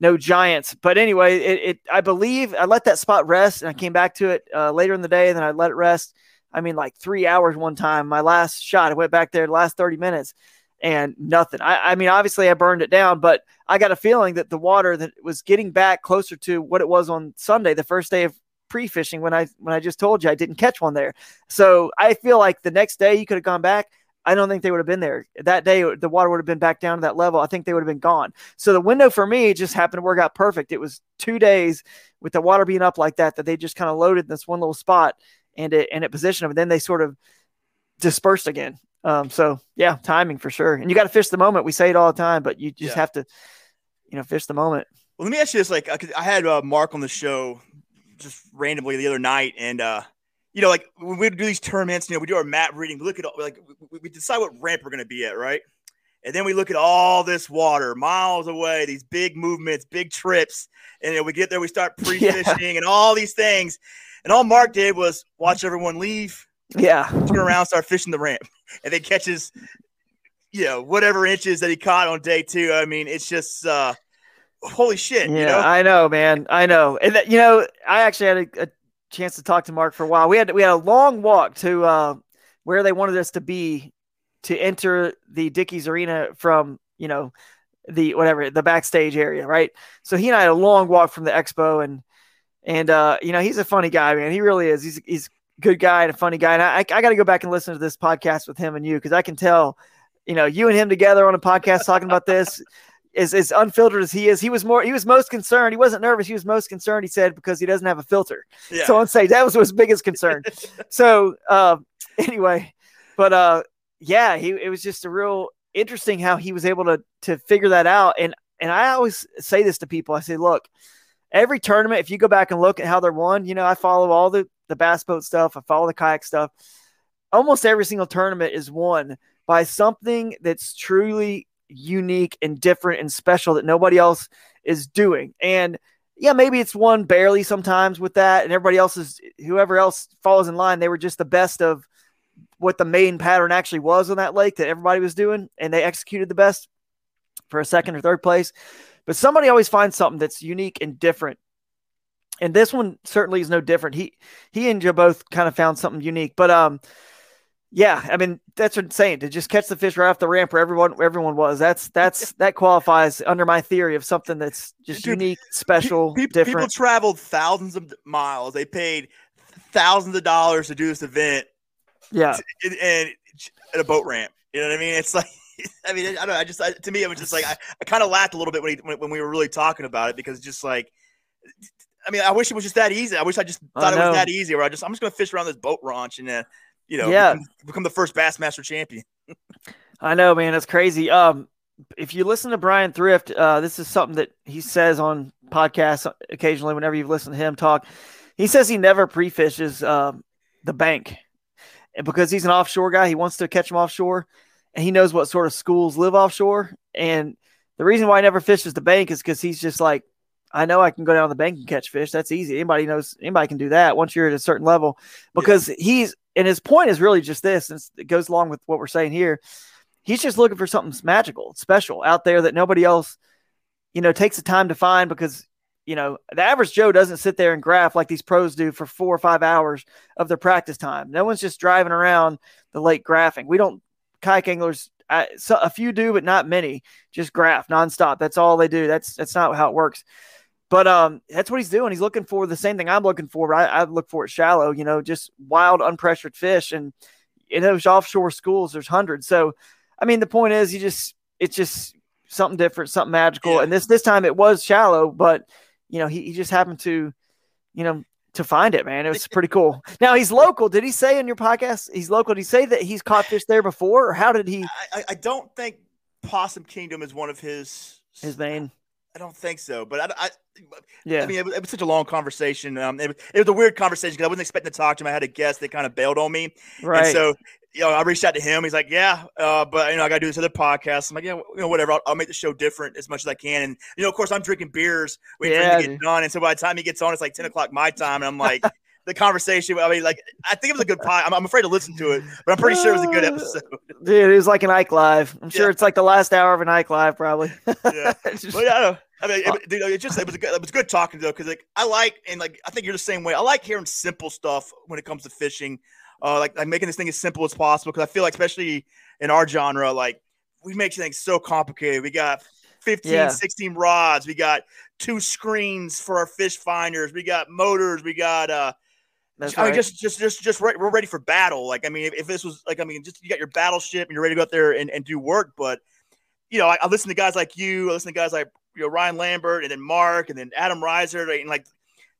no giants. But anyway, it, it I believe I let that spot rest, and I came back to it uh, later in the day. And then I let it rest. I mean, like three hours one time. My last shot, I went back there the last 30 minutes and nothing. I, I mean, obviously I burned it down, but I got a feeling that the water that was getting back closer to what it was on Sunday, the first day of pre-fishing when I when I just told you I didn't catch one there. So I feel like the next day you could have gone back. I don't think they would have been there. That day the water would have been back down to that level. I think they would have been gone. So the window for me just happened to work out perfect. It was two days with the water being up like that that they just kind of loaded in this one little spot and it and it positioned them. And then they sort of dispersed again. Um, so yeah, timing for sure. And you got to fish the moment. We say it all the time, but you just Yeah. have to, you know, fish the moment. Well, let me ask you this: like, I I had uh, Mark on the show just randomly the other night, and uh, you know, like when we do these tournaments, you know, we do our map reading. We look at all, like we, we decide what ramp we're going to be at, right? And then we look at all this water miles away, these big movements, big trips, and then we get there, we start pre-fishing and all these things. And all Mark did was watch everyone leave, Yeah. turn around, start fishing the ramp, and then catches, you know, whatever inches that he caught on day two. I mean, it's just uh, holy shit. Yeah, you know? I know, man. I know. And that, you know, I actually had a, a chance to talk to Mark for a while. We had we had a long walk to uh, where they wanted us to be to enter the Dickies Arena from, you know, the whatever the backstage area, right? So he and I had a long walk from the expo, and and uh, you know, he's a funny guy, man. He really is. He's he's a good guy and a funny guy. And I I got to go back and listen to this podcast with him and you because I can tell, you know, you and him together on a podcast talking about this as, as unfiltered as he is, he was more he was most concerned. He wasn't nervous. He was most concerned. He said because he doesn't have a filter. Yeah. So on stage, that was his biggest concern. so uh, anyway, but uh, yeah, he it was just a real interesting how he was able to to figure that out. And and I always say this to people. I say, look, every tournament, if you go back and look at how they're won, you know, I follow all the the bass boat stuff. I follow the kayak stuff. Almost every single tournament is won by something that's truly unique and different and special that nobody else is doing. And yeah, maybe it's won barely sometimes with that, and everybody else is whoever else falls in line. They were just the best of what the main pattern actually was on that lake that everybody was doing, and they executed the best for a second or third place. But somebody always finds something that's unique and different. And this one certainly is no different. He he and Joe both kind of found something unique. But um yeah, I mean that's what I'm saying. To just catch the fish right off the ramp where everyone where everyone was. That's that's that qualifies under my theory of something that's just Dude, unique, special, Pe- pe- different. People traveled thousands of miles. They paid thousands of dollars to do this event yeah. and, and at a boat ramp. You know what I mean? It's like, I mean, I don't know. I just, I, to me, it was just like, I, I kind of laughed a little bit when, he, when, when we were really talking about it because just like, I mean, I wish it was just that easy. I wish I just thought it was that easy. Where I just I'm just gonna fish around this boat launch and then, you know, yeah. become, become the first Bassmaster champion. I know, man. It's crazy. Um, if you listen to Bryan Thrift, uh, this is something that he says on podcasts occasionally. Whenever you've listened to him talk, he says he never pre-fishes um, the bank, and because he's an offshore guy, he wants to catch them offshore, he knows what sort of schools live offshore. And the reason why he never fishes the bank is because he's just like, I know I can go down the bank and catch fish. That's easy. Anybody knows. Anybody can do that once you're at a certain level. Because yeah. he's and his point is really just this. And it goes along with what we're saying here he's just looking for something magical, special out there that nobody else, you know, takes the time to find because, you know, the average Joe doesn't sit there and graph like these pros do for four or five hours of their practice time. No one's just driving around the lake graphing. We don't, kayak anglers, I, so a few do, but not many. Just graph nonstop. That's all they do. That's that's not how it works. But um, that's what he's doing. He's looking for the same thing I'm looking for. I, I look for it shallow, you know, just wild, unpressured fish. And in those offshore schools, there's hundreds. So I mean, the point is, you just it's just something different, something magical. Yeah. And this this time it was shallow, but you know, he, he just happened to, you know, to find it, man. It was pretty cool. Now he's local. Did he say in your podcast he's local? Did he say that he's caught fish there before, or how did he? I, I don't think Possum Kingdom is one of his his main. I don't think so, but I, I yeah. I mean, it, it, was such a long conversation. Um, it, it was a weird conversation because I wasn't expecting to talk to him. I had a guest that kind of bailed on me, right? And so you know, I reached out to him. He's like, yeah, uh, but you know, I got to do this other podcast. I'm like, yeah, you know, whatever. I'll, I'll, make the show different as much as I can. And you know, of course, I'm drinking beers waiting yeah, for him to get done. And so by the time he gets on, it's like 10 o'clock my time, and I'm like. the conversation. I mean, like, I think it was a good pod. I'm, I'm, afraid to listen to it, but I'm pretty sure it was a good episode. Dude, it was like an Ike Live. I'm sure yeah. it's like the last hour of an Ike Live, probably. yeah. But yeah, I mean, it, dude, it just it was good, it was good talking though, because like I like and like I think you're the same way. I like hearing simple stuff when it comes to fishing uh, like, like making this thing as simple as possible because I feel like especially in our genre, like we make things so complicated. We got 15, yeah. 16 rods, we got two screens for our fish finders, we got motors, we got uh that's I mean, just, just, just, just right. We're ready for battle. Like, I mean, if, if, this was like, I mean, just you got your battleship and you're ready to go out there and, and do work. But, you know, I, I listen to guys like you. I listen to guys like you know Ryan Lambert and then Mark and then Adam Reiser and like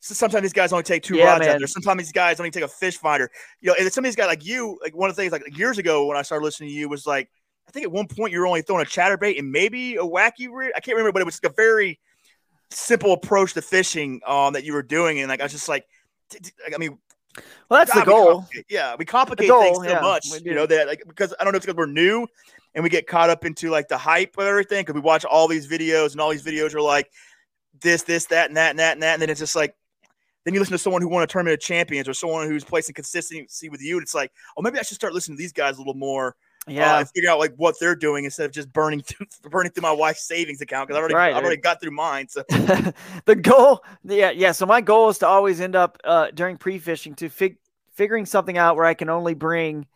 sometimes these guys only take two yeah, rods man. out there. Sometimes these guys only take a fish finder. You know, and some of these guys like you, like one of the things like years ago when I started listening to you was like, I think at one point you were only throwing a chatterbait and maybe a wacky rig. I can't remember, but it was like a very simple approach to fishing um, that you were doing. And like I was just like, I mean, well, that's God, the goal. We yeah, we complicate goal, things so yeah, much, you know, that like because I don't know if it's because we're new and we get caught up into like the hype of everything because we watch all these videos and all these videos are like this, this, that, and that, and that, and that, and then it's just like then you listen to someone who won a tournament of champions or someone who's placing consistency with you. it's like, oh, maybe I should start listening to these guys a little more. Uh, yeah, uh, and figure out like what they're doing instead of just burning through, burning through my wife's savings account because I already right, I've already got through mine. So the goal, yeah, yeah. So my goal is to always end up uh, during pre fishing to fig- figuring something out where I can only bring,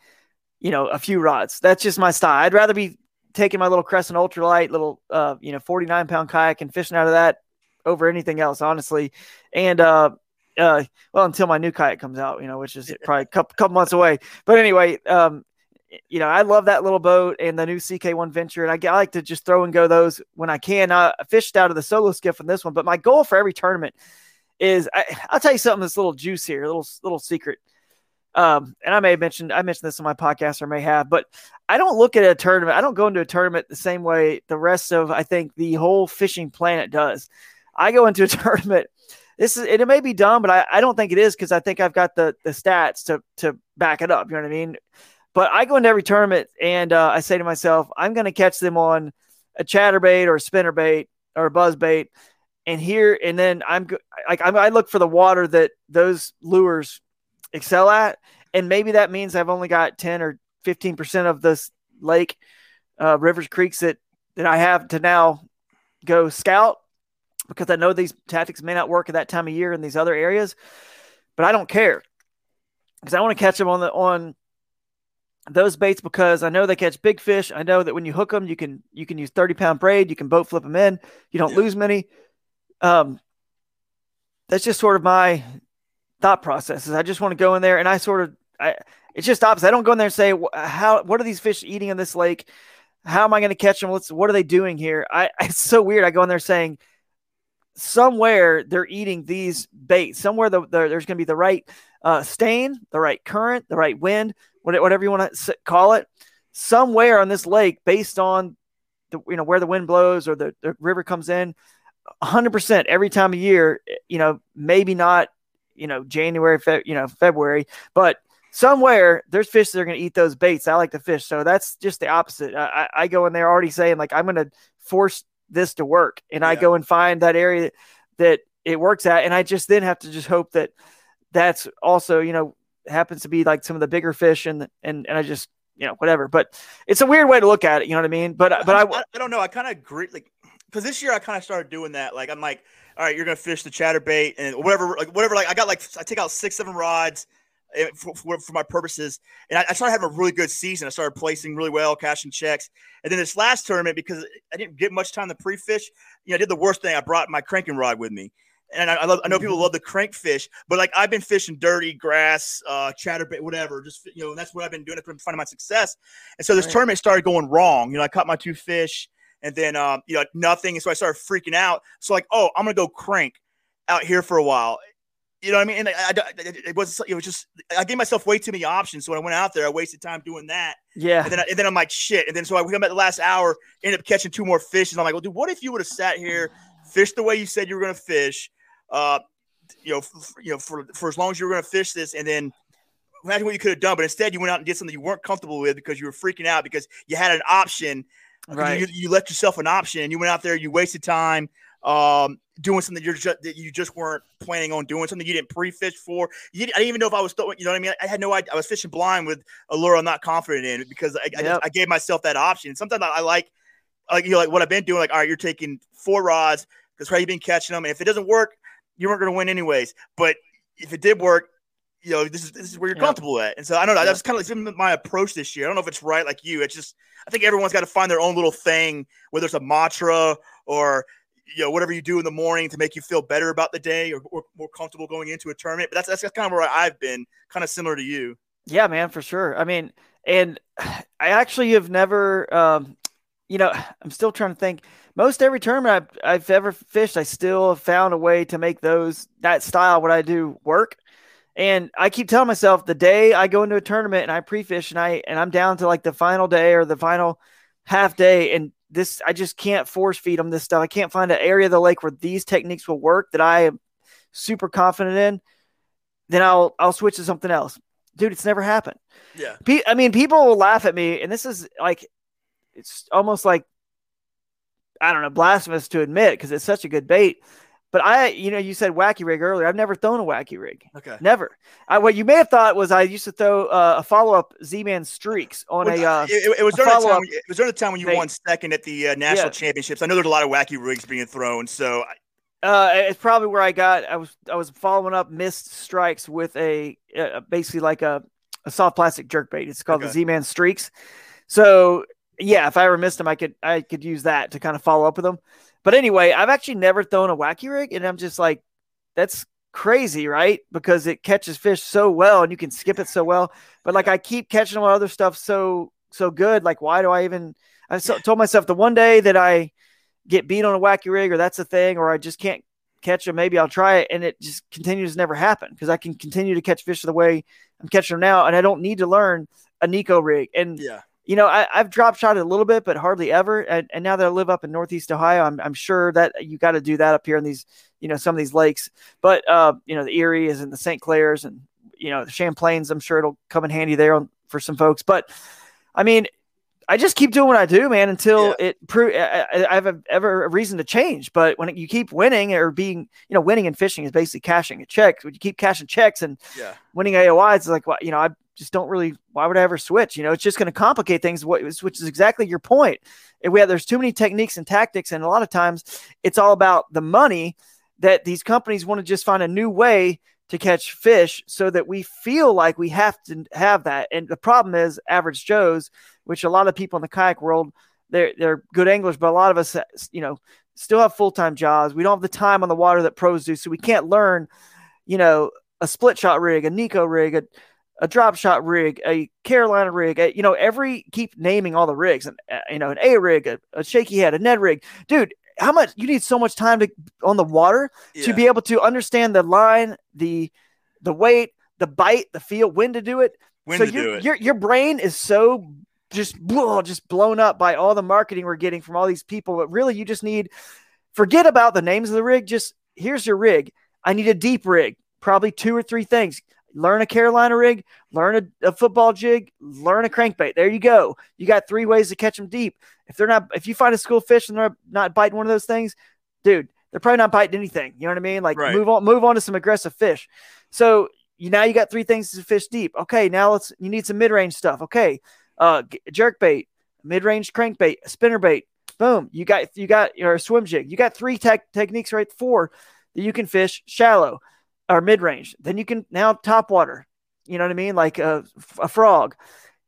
you know, a few rods. That's just my style. I'd rather be taking my little Crescent ultralight, little uh, you know, forty nine pound kayak and fishing out of that over anything else, honestly. And uh, uh, well, until my new kayak comes out, you know, which is probably a couple, couple months away. But anyway, um, you know, I love that little boat and the new CK1 Venture, and I, I like to just throw and go those when I can. I fished out of the solo skiff on this one, but my goal for every tournament is I, will tell you something that's a little juice here, a little little secret. Um, and I may have mentioned I mentioned this on my podcast or may have, but I don't look at a tournament. I don't go into a tournament the same way the rest of I think the whole fishing planet does. I go into a tournament this is it may be dumb, but I, I don't think it is because I think I've got the the stats to to back it up. You know what I mean? But I go into every tournament and uh, I say to myself, I'm going to catch them on a chatterbait or a spinnerbait or a buzzbait, and here and then I'm like I'm, I look for the water that those lures excel at, and maybe that means I've only got ten or fifteen percent of this lake, uh, rivers, creeks that that I have to now go scout because I know these tactics may not work at that time of year in these other areas, but I don't care because I want to catch them on the on those baits because I know they catch big fish. I know that when you hook them, you can you can use thirty pound braid, you can boat flip them in, you don't yeah. lose many. Um, that's just sort of my thought processes. I just want to go in there and I sort of I it's just opposite. I don't go in there and say how what are these fish eating in this lake? How am I going to catch them? What's what are they doing here? I it's so weird. I go in there saying somewhere they're eating these baits. Somewhere the, the, there's going to be the right uh, stain, the right current, the right wind, whatever you want to call it. Somewhere on this lake, based on the you know where the wind blows or the, the river comes in, 100% every time of year. You know, maybe not you know January, Fe- you know February, but somewhere there's fish that are going to eat those baits. I like to fish, so that's just the opposite. I, I go in there already saying like I'm going to force this to work, and yeah. I go and find that area that it works at, and I just then have to just hope that that's also you know happens to be like some of the bigger fish, and and and I just you know whatever. But it's a weird way to look at it. You know what I mean? But but I I, I don't know. I kind of agree. Like because this year I kind of started doing that. Like I'm like, all right, you're gonna fish the chatterbait and whatever, like whatever. Like I got like I take out six, seven rods eh, for, for, for my purposes, and I, I, started having a really good season. I started placing really well, cashing checks, and then this last tournament because I didn't get much time to pre-fish. You know, I did the worst thing. I brought my cranking rod with me. And I, I, love, I know people mm-hmm. love the crank fish, but like I've been fishing dirty grass, uh, chatterbait, whatever. Just you know, that's what I've been doing. I've been finding my success. And so this right. tournament started going wrong. You know, I caught my two fish and then um, you know nothing. And so I started freaking out. So like, oh, I'm gonna go crank out here for a while. You know what I mean? And I, I, it was it was just I gave myself way too many options. So when I went out there, I wasted time doing that. Yeah. And then and then I'm like shit. And then so I come at the last hour, ended up catching two more fish. And I'm like, well, dude, what if you would have sat here, fished the way you said you were gonna fish? Uh, you know, f- you know, for for as long as you were gonna fish this, and then imagine what you could have done. But instead, you went out and did something you weren't comfortable with because you were freaking out because you had an option Right. You, you left yourself an option. You went out there. You wasted time um, doing something you're just, that you just weren't planning on doing. Something you didn't pre-fish for. You didn't, I didn't even know if I was. Throwing, you know what I mean? I had no idea. I was fishing blind with a lure I'm not confident in because I, yep. I, just, I gave myself that option. Sometimes I, I like, like you know, like what I've been doing. Like, all right, you're taking four rods because how you've been catching them, and if it doesn't work, you weren't going to win anyways. But if it did work, you know, this is this is where you're comfortable at. And so I don't know. That's kind of like my approach this year. I don't know if it's right like you. It's just I think everyone's got to find their own little thing, whether it's a mantra or you know whatever you do in the morning to make you feel better about the day or, or more comfortable going into a tournament. But that's that's kind of where I've been, kind of similar to you. Yeah, man, for sure. I mean, and I actually have never, um, you know, I'm still trying to think. Most every tournament I've, I've ever fished, I still have found a way to make those that style what I do work. And I keep telling myself the day I go into a tournament and I pre-fish and I and I'm down to like the final day or the final half day and this I just can't force feed them this stuff. I can't find an area of the lake where these techniques will work that I am super confident in. Then I'll I'll switch to something else. Dude, it's never happened. Yeah. I mean, people will laugh at me and this is like it's almost like I don't know, blasphemous to admit because it's such a good bait. But I, you know, you said wacky rig earlier. I've never thrown a wacky rig. Okay. Never. I, what you may have thought was I used to throw uh, a follow up Z Man streaks on well, a. Uh, it, it, was during the time. When, it was during the time when you won second at the uh, national yeah. championships. I know there's a lot of wacky rigs being thrown. So. Uh, it's probably where I got. I was I was following up missed strikes with a uh, basically like a, a soft plastic jerk bait. It's called okay. the Z Man streaks. So yeah, if I ever missed them, I could I could use that to kind of follow up with them. But anyway, I've actually never thrown a wacky rig, and I'm just like, that's crazy, right? Because it catches fish so well, and you can skip it so well. But like, I keep catching all other stuff so so good. Like, why do I even? I so, told myself the one day that I get beat on a wacky rig, or that's a thing, or I just can't catch them, maybe I'll try it, and it just continues to never happen because I can continue to catch fish the way I'm catching them now, and I don't need to learn a Neko rig. And yeah you know, I, have drop shot a little bit, but hardly ever. And, and, now that I live up in Northeast Ohio, I'm, I'm sure that you got to do that up here in these, you know, some of these lakes. But, uh, you know, the Erie is in the St. Clairs and, you know, the Champlains, I'm sure it'll come in handy there on, for some folks. But I mean, I just keep doing what I do, man, until yeah. it pro- I, I have a, ever a reason to change. But when you keep winning or being, you know, winning and fishing is basically cashing a check. When you keep cashing checks and yeah. winning AOYs, it's like, well, you know, I just don't really. Why would I ever switch? You know, it's just going to complicate things. Which is exactly your point. If we have, there's too many techniques and tactics, and a lot of times it's all about the money that these companies want to just find a new way to catch fish so that we feel like we have to have that. And the problem is average Joes, which a lot of people in the kayak world, they're, they're good anglers, but a lot of us, you know, still have full-time jobs. We don't have the time on the water that pros do. So we can't learn, you know, a split shot rig, a Neko rig, a, a drop shot rig, a Carolina rig, a, you know, every keep naming all the rigs and, uh, you know, an A rig, a, a shaky head, a Ned rig, dude, how much you need so much time to on the water yeah. to be able to understand the line, the the weight, the bite, the feel, when to do it. when so to your, do it. your your brain is so just blah, just blown up by all the marketing we're getting from all these people. But really, you just need forget about the names of the rig. Just here's your rig. I need a deep rig, probably two or three things. Learn a Carolina rig, learn a, a football jig, learn a crankbait. There you go. You got three ways to catch them deep. If they're not, if you find a school fish and they're not biting one of those things, dude, they're probably not biting anything. You know what I mean? Like Right. move on, move on to some aggressive fish. So you now you got three things to fish deep. Okay, now let's you need some mid range stuff. Okay, uh, jerk bait, mid range crankbait, spinner bait. Boom, you got you got your swim jig. You got three tech techniques right four that you can fish shallow or mid range. Then you can now top water. You know what I mean? Like a, a frog,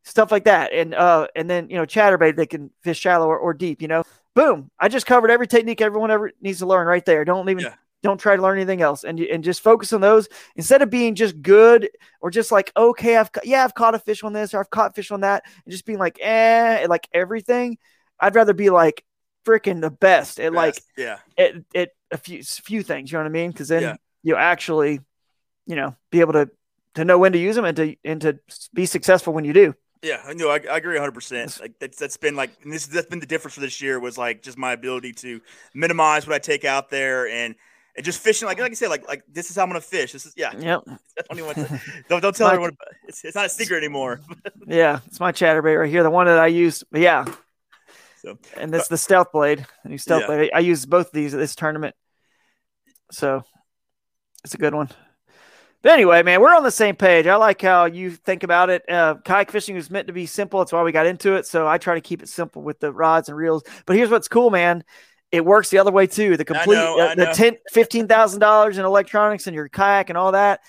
stuff like that. And uh, and then you know chatterbait they can fish shallow or, or deep. You know, boom. I just covered every technique everyone ever needs to learn right there. Don't even Yeah. don't try to learn anything else, and you- and just focus on those instead of being just good or just like okay, I've yeah I've caught a fish on this or I've caught fish on that, and just being like eh like everything. I'd rather be like freaking the best at like yeah, at, at a few few things. You know what I mean? Because then Yeah. You actually, you know, be able to to know when to use them and to and to be successful when you do. yeah. I know. I, I agree 100. percent Like that's that's been like and this that's been the difference for this year was like just my ability to minimize what I take out there and. And just fishing, like like I said, like like this is how I'm gonna fish. This is yeah. Yep. Don't even to, don't don't tell My- everyone. It's, it's not a secret anymore. Yeah, it's my chatterbait right here, the one that I use. But yeah, So and this uh, the stealth blade. The new stealth Yeah. blade. I use both of these at this tournament, so it's a good one. But anyway, man, we're on the same page. I like how you think about it. Uh, kayak fishing is meant to be simple. That's why we got into it. So I try to keep it simple with the rods and reels. But here's what's cool, man. It works the other way too. The complete, know, uh, the ten, fifteen thousand dollars in electronics and your kayak and all that.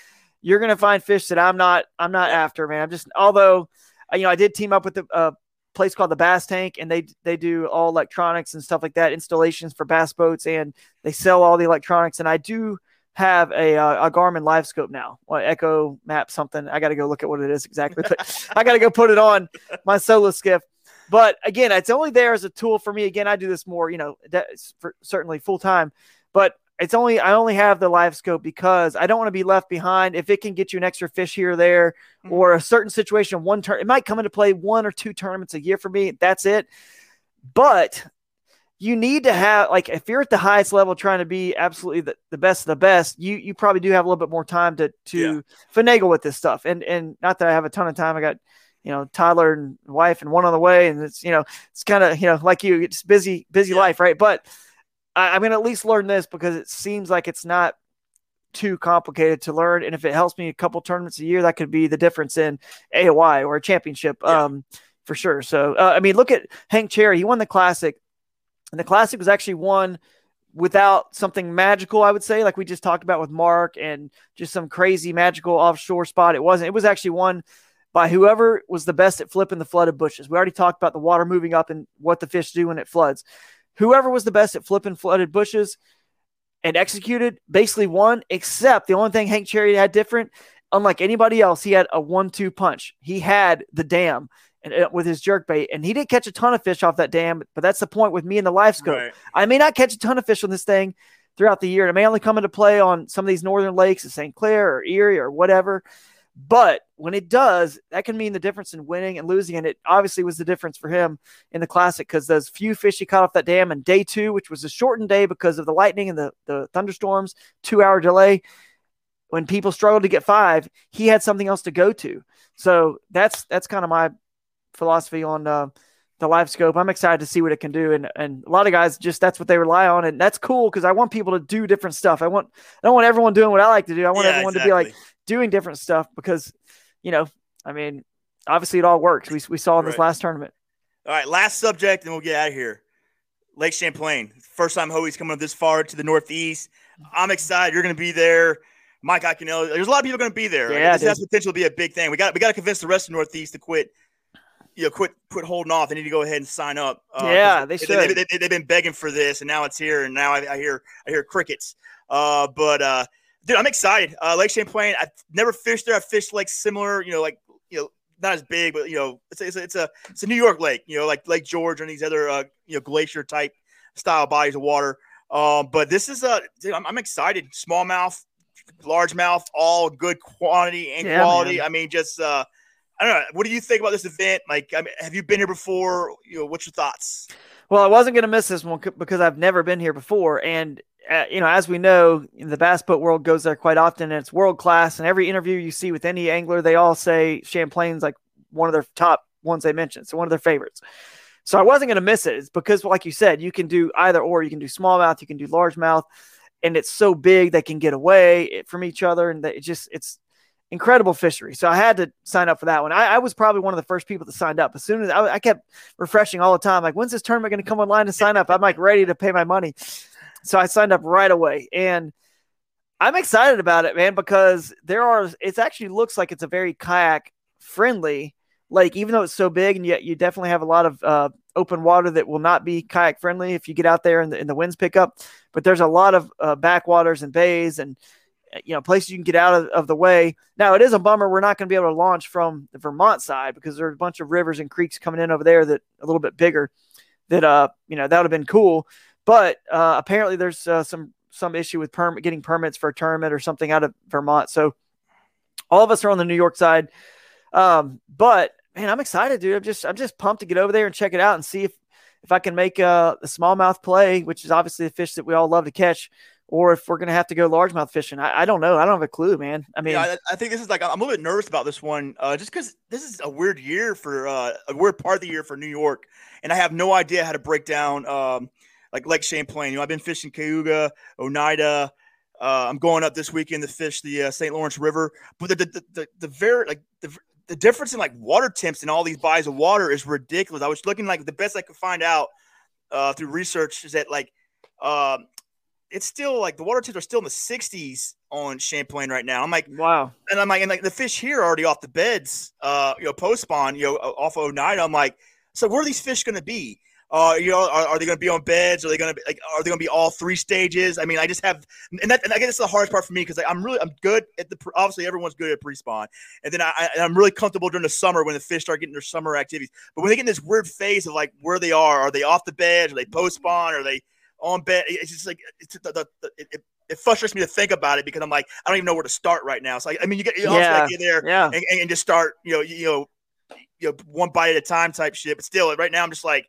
You're gonna find fish that I'm not. I'm not after, man. I'm just. Although, uh, you know, I did team up with the uh, place called the Bass Tank, and they they do all electronics and stuff like that, installations for bass boats, and they sell all the electronics. And I do have a uh, a Garmin LiveScope now, or Echo Map something. I got to go look at what it is exactly, but I got to go put it on my solo skiff. But again, it's only there as a tool for me. Again, I do this more, you know, that's for certainly full time, but it's only I only have the live scope because I don't want to be left behind. If it can get you an extra fish here or there, Mhm. or a certain situation, one turn, it might come into play one or two tournaments a year for me. That's it. But you need to have like if you're at the highest level trying to be absolutely the, the best of the best, you you probably do have a little bit more time to to Yeah. finagle with this stuff. And and not that I have a ton of time. I got you know toddler and wife and one on the way, and it's you know it's kind of you know like you, it's busy busy Yeah. life, right? But I, I'm gonna at least learn this because it seems like it's not too complicated to learn. And if it helps me a couple tournaments a year, that could be the difference in AOY or a championship, Yeah. um, for sure. So, uh, I mean, look at Hank Cherry. He won the classic, and the classic was actually won without something magical, I would say, like we just talked about with Mark and just some crazy magical offshore spot. It wasn't, it was actually won by whoever was the best at flipping the flooded bushes. We already talked about the water moving up and what the fish do when it floods. Whoever was the best at flipping flooded bushes and executed basically won, except the only thing Hank Cherry had different, unlike anybody else, he had a one two punch. He had the dam and uh, with his jerk bait, and he didn't catch a ton of fish off that dam, but that's the point with me and the live scope. Right. I may not catch a ton of fish on this thing throughout the year. It may only come into play on some of these northern lakes at St. Clair or Erie or whatever. But when it does, that can mean the difference in winning and losing. And it obviously was the difference for him in the classic because those few fish he caught off that dam in day two, which was a shortened day because of the lightning and the, the thunderstorms, two hour delay. When people struggled to get five, he had something else to go to. So that's that's kind of my philosophy on uh, the live scope. I'm excited to see what it can do, and and a lot of guys just that's what they rely on, and that's cool because I want people to do different stuff. I want I don't want everyone doing what I like to do. I want Yeah, everyone to be like doing different stuff because you know, I mean, obviously it all works. We we saw in this Right. last tournament. All right, last subject, and we'll get out of here. Lake Champlain. First time Hobie's coming up this far to the Northeast. I'm excited. You're going to be there. Mike Iaconelli. There's a lot of people going to be there. Yeah, this dude. has potential to be a big thing. We got we got to convince the rest of the Northeast to quit. You know, quit quit holding off. They need to go ahead and sign up. Uh, Yeah, they They, should. they, have been begging for this, and now it's here. And now I, I hear I hear crickets. Uh, but uh, dude, I'm excited. Uh, Lake Champlain. I've never fished there. I've fished like similar. You know, like you know, not as big, but you know, it's a, it's a, it's a it's a New York lake, you know, like Lake George and these other uh, you know glacier type style bodies of water. Um, but this is a, I'm, I'm excited. Smallmouth, largemouth, all good quantity and yeah, quality. Man. I mean, just uh, I don't know. What do you think about this event? Like, I mean, have you been here before? You know, what's your thoughts? Well, I wasn't going to miss this one because I've never been here before, and uh, you know, as we know, the bass boat world goes there quite often, and it's world class. And every interview you see with any angler, they all say Champlain's like one of their top ones they mentioned, so one of their favorites. So I wasn't going to miss it. Because, like you said, you can do either or. You can do smallmouth, you can do largemouth, and it's so big they can get away from each other, and it just it's incredible fishery. So I had to sign up for that one. I, I, was probably one of the first people that signed up. As soon as I, I kept refreshing all the time, like when's this tournament going to come online to sign up? I'm like ready to pay my money. So I signed up right away, and I'm excited about it, man, because there are. It actually looks like it's a very kayak friendly lake, even though it's so big, and yet you definitely have a lot of uh, open water that will not be kayak friendly if you get out there and the, and the winds pick up. But there's a lot of uh, backwaters and bays and you know places you can get out of, of the way. Now it is a bummer we're not going to be able to launch from the Vermont side because there's a bunch of rivers and creeks coming in over there that a little bit bigger. That uh you know that would have been cool, but uh, apparently there's uh, some some issue with permit getting permits for a tournament or something out of Vermont. So all of us are on the New York side. Um, but man, I'm excited, dude. I'm just I'm just pumped to get over there and check it out and see if if I can make uh, a smallmouth play, which is obviously a fish that we all love to catch, or if we're gonna have to go largemouth fishing. I, I don't know. I don't have a clue, man. I mean, yeah, I, I think this is like I'm a little bit nervous about this one, uh, just because this is a weird year for uh, a weird part of the year for New York, and I have no idea how to break down um, like Lake Champlain. You know, I've been fishing Cayuga, Oneida. Uh, I'm going up this weekend to fish the uh, St. Lawrence River, but the the, the, the, the very like the the difference in like water temps in all these bodies of water is ridiculous. I was looking like the best I could find out uh, through research is that like um, it's still like the water temps are still in the 60s on Champlain right now. I'm like, wow. And I'm like, and like the fish here are already off the beds, uh, you know, post spawn, you know, off of night. I'm like, so where are these fish going to be? Uh, you know, are, are they going to be on beds? Are they going to be like? Are they going to be all three stages? I mean, I just have, and that, and I guess it's the hardest part for me because like, I'm really, I'm good at the. Obviously, everyone's good at pre-spawn, and then I, I, am really comfortable during the summer when the fish start getting their summer activities. But when they get in this weird phase of like where they are, are they off the beds? Are they post-spawn? Are they on bed? It's just like it's the, the, the it, it frustrates me to think about it because I'm like I don't even know where to start right now. So I, I mean, you get you yeah. get there yeah. and, and, just start you know you, you know you know one bite at a time type shit. But still, right now I'm just like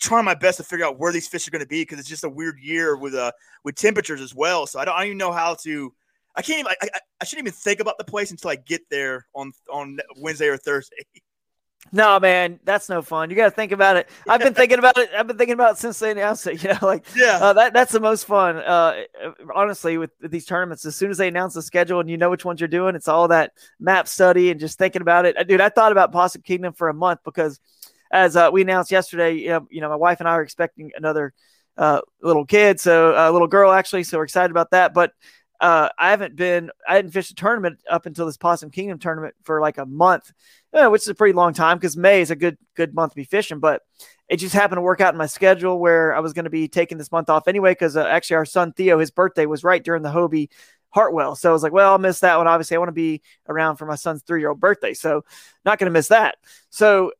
trying my best to figure out where these fish are going to be because it's just a weird year with uh with temperatures as well. So I don't, I don't even know how to. I can't even. I, I, I shouldn't even think about the place until I get there on on Wednesday or Thursday. No, man, that's no fun. You got to think about it. I've been thinking about it. I've been thinking about it since they announced it. You know, like yeah, uh, that that's the most fun. Uh, honestly, with, with, these tournaments, as soon as they announce the schedule and you know which ones you're doing, it's all that map study and just thinking about it. Dude, I thought about Possum Kingdom for a month because as uh, we announced yesterday, you know, you know, my wife and I are expecting another uh, little kid, so a uh, little girl actually. So we're excited about that. But uh, I haven't been, I hadn't fished a tournament up until this Possum Kingdom tournament for like a month, uh, which is a pretty long time because May is a good good month to be fishing. But it just happened to work out in my schedule where I was going to be taking this month off anyway because uh, actually our son Theo, his birthday was right during the Hobie Hartwell. So I was like, well, I'll miss that one. Obviously, I want to be around for my son's three year old birthday. So not going to miss that. So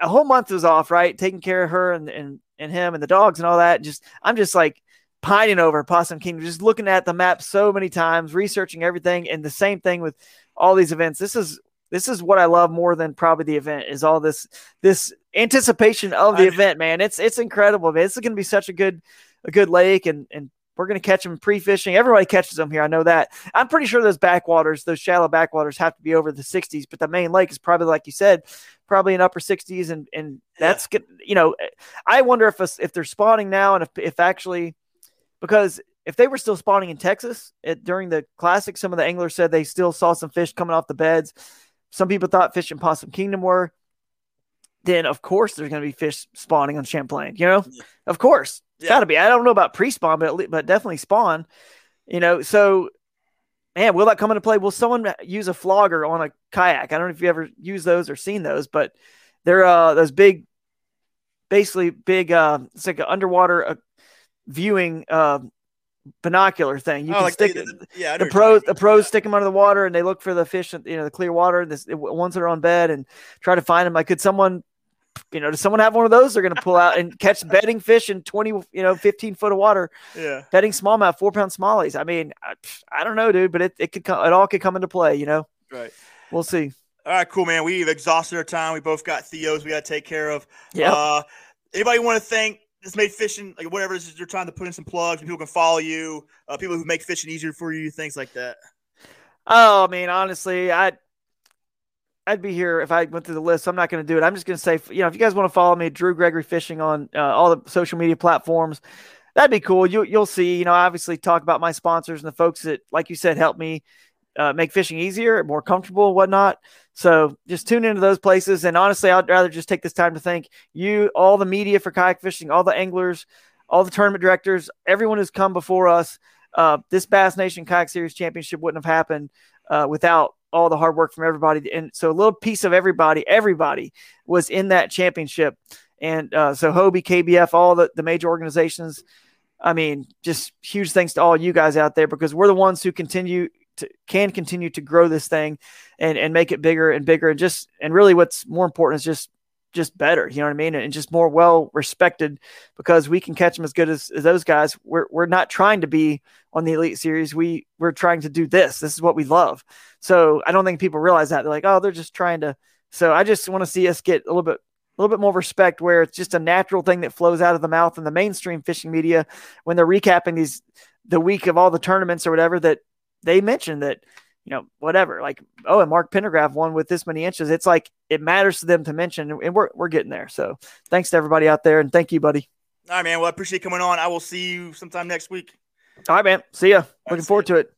a whole month was off, right? Taking care of her and, and, and him and the dogs and all that. Just, I'm just like pining over Possum Kingdom, just looking at the map so many times, researching everything. And the same thing with all these events. This is, this is what I love more than probably the event is all this, this anticipation of the I, event, man. It's, it's incredible, man. is going to be such a good, a good lake and, and we're going to catch them pre-fishing. Everybody catches them here. I know that. I'm pretty sure those backwaters, those shallow backwaters, have to be over the 60s. But the main lake is probably, like you said, probably in upper 60s, and and that's good. You know, I wonder if if they're spawning now, and if if actually, because if they were still spawning in Texas it, during the classic, some of the anglers said they still saw some fish coming off the beds. Some people thought Fish and Possum Kingdom were. Then of course there's going to be fish spawning on Champlain. You know, yeah. of course it's yeah. got to be. I don't know about pre-spawn, but but definitely spawn. You know, so man, will that come into play? Will someone use a flogger on a kayak? I don't know if you ever use those or seen those, but they're uh those big, basically big. Uh, it's like an underwater uh, viewing uh binocular thing. You oh, can like stick the, the, yeah, the pros the pros stick them under the water and they look for the fish, you know, the clear water. This ones that are on bed and try to find them. Like, could someone you know, does someone have one of those they're going to pull out and catch bedding fish in 20, you know, 15 foot of water? Yeah. Bedding smallmouth, four pound smallies. I mean, I, I don't know, dude, but it, it could come, it all could come into play, you know? Right. We'll see. All right, cool, man. We've exhausted our time. We both got Theos we got to take care of. Yeah. Uh, anybody want to thank this made fishing, like whatever is you're trying to put in some plugs, and people can follow you, uh, people who make fishing easier for you, things like that. Oh, I mean, honestly, I I'd be here if I went through the list. I'm not going to do it. I'm just going to say, you know, if you guys want to follow me, Drew Gregory Fishing on uh, all the social media platforms, that'd be cool. You you'll see. You know, obviously talk about my sponsors and the folks that, like you said, help me uh, make fishing easier, more comfortable, whatnot. So just tune into those places. And honestly, I'd rather just take this time to thank you, all the media for kayak fishing, all the anglers, all the tournament directors, everyone who's come before us. Uh, this Bass Nation Kayak Series Championship wouldn't have happened uh, without all the hard work from everybody. And so a little piece of everybody, everybody was in that championship. And uh, so Hobie, KBF, all the, the major organizations. I mean, just huge thanks to all you guys out there because we're the ones who continue to, can continue to grow this thing and, and make it bigger and bigger. And just, and really what's more important is just, just better, you know what I mean? And just more well respected because we can catch them as good as, as those guys. We're, we're not trying to be on the elite series. We we're trying to do this. This is what we love. So I don't think people realize that. They're like, oh, they're just trying to. So I just want to see us get a little bit a little bit more respect where it's just a natural thing that flows out of the mouth in the mainstream fishing media when they're recapping these the week of all the tournaments or whatever that they mention that you know whatever like oh and Mark Pendergraph won with this many inches. It's like it matters to them to mention and we're we're getting there. So thanks to everybody out there and thank you buddy. All right man. Well I appreciate coming on. I will see you sometime next week. All right man. See ya. Looking forward to it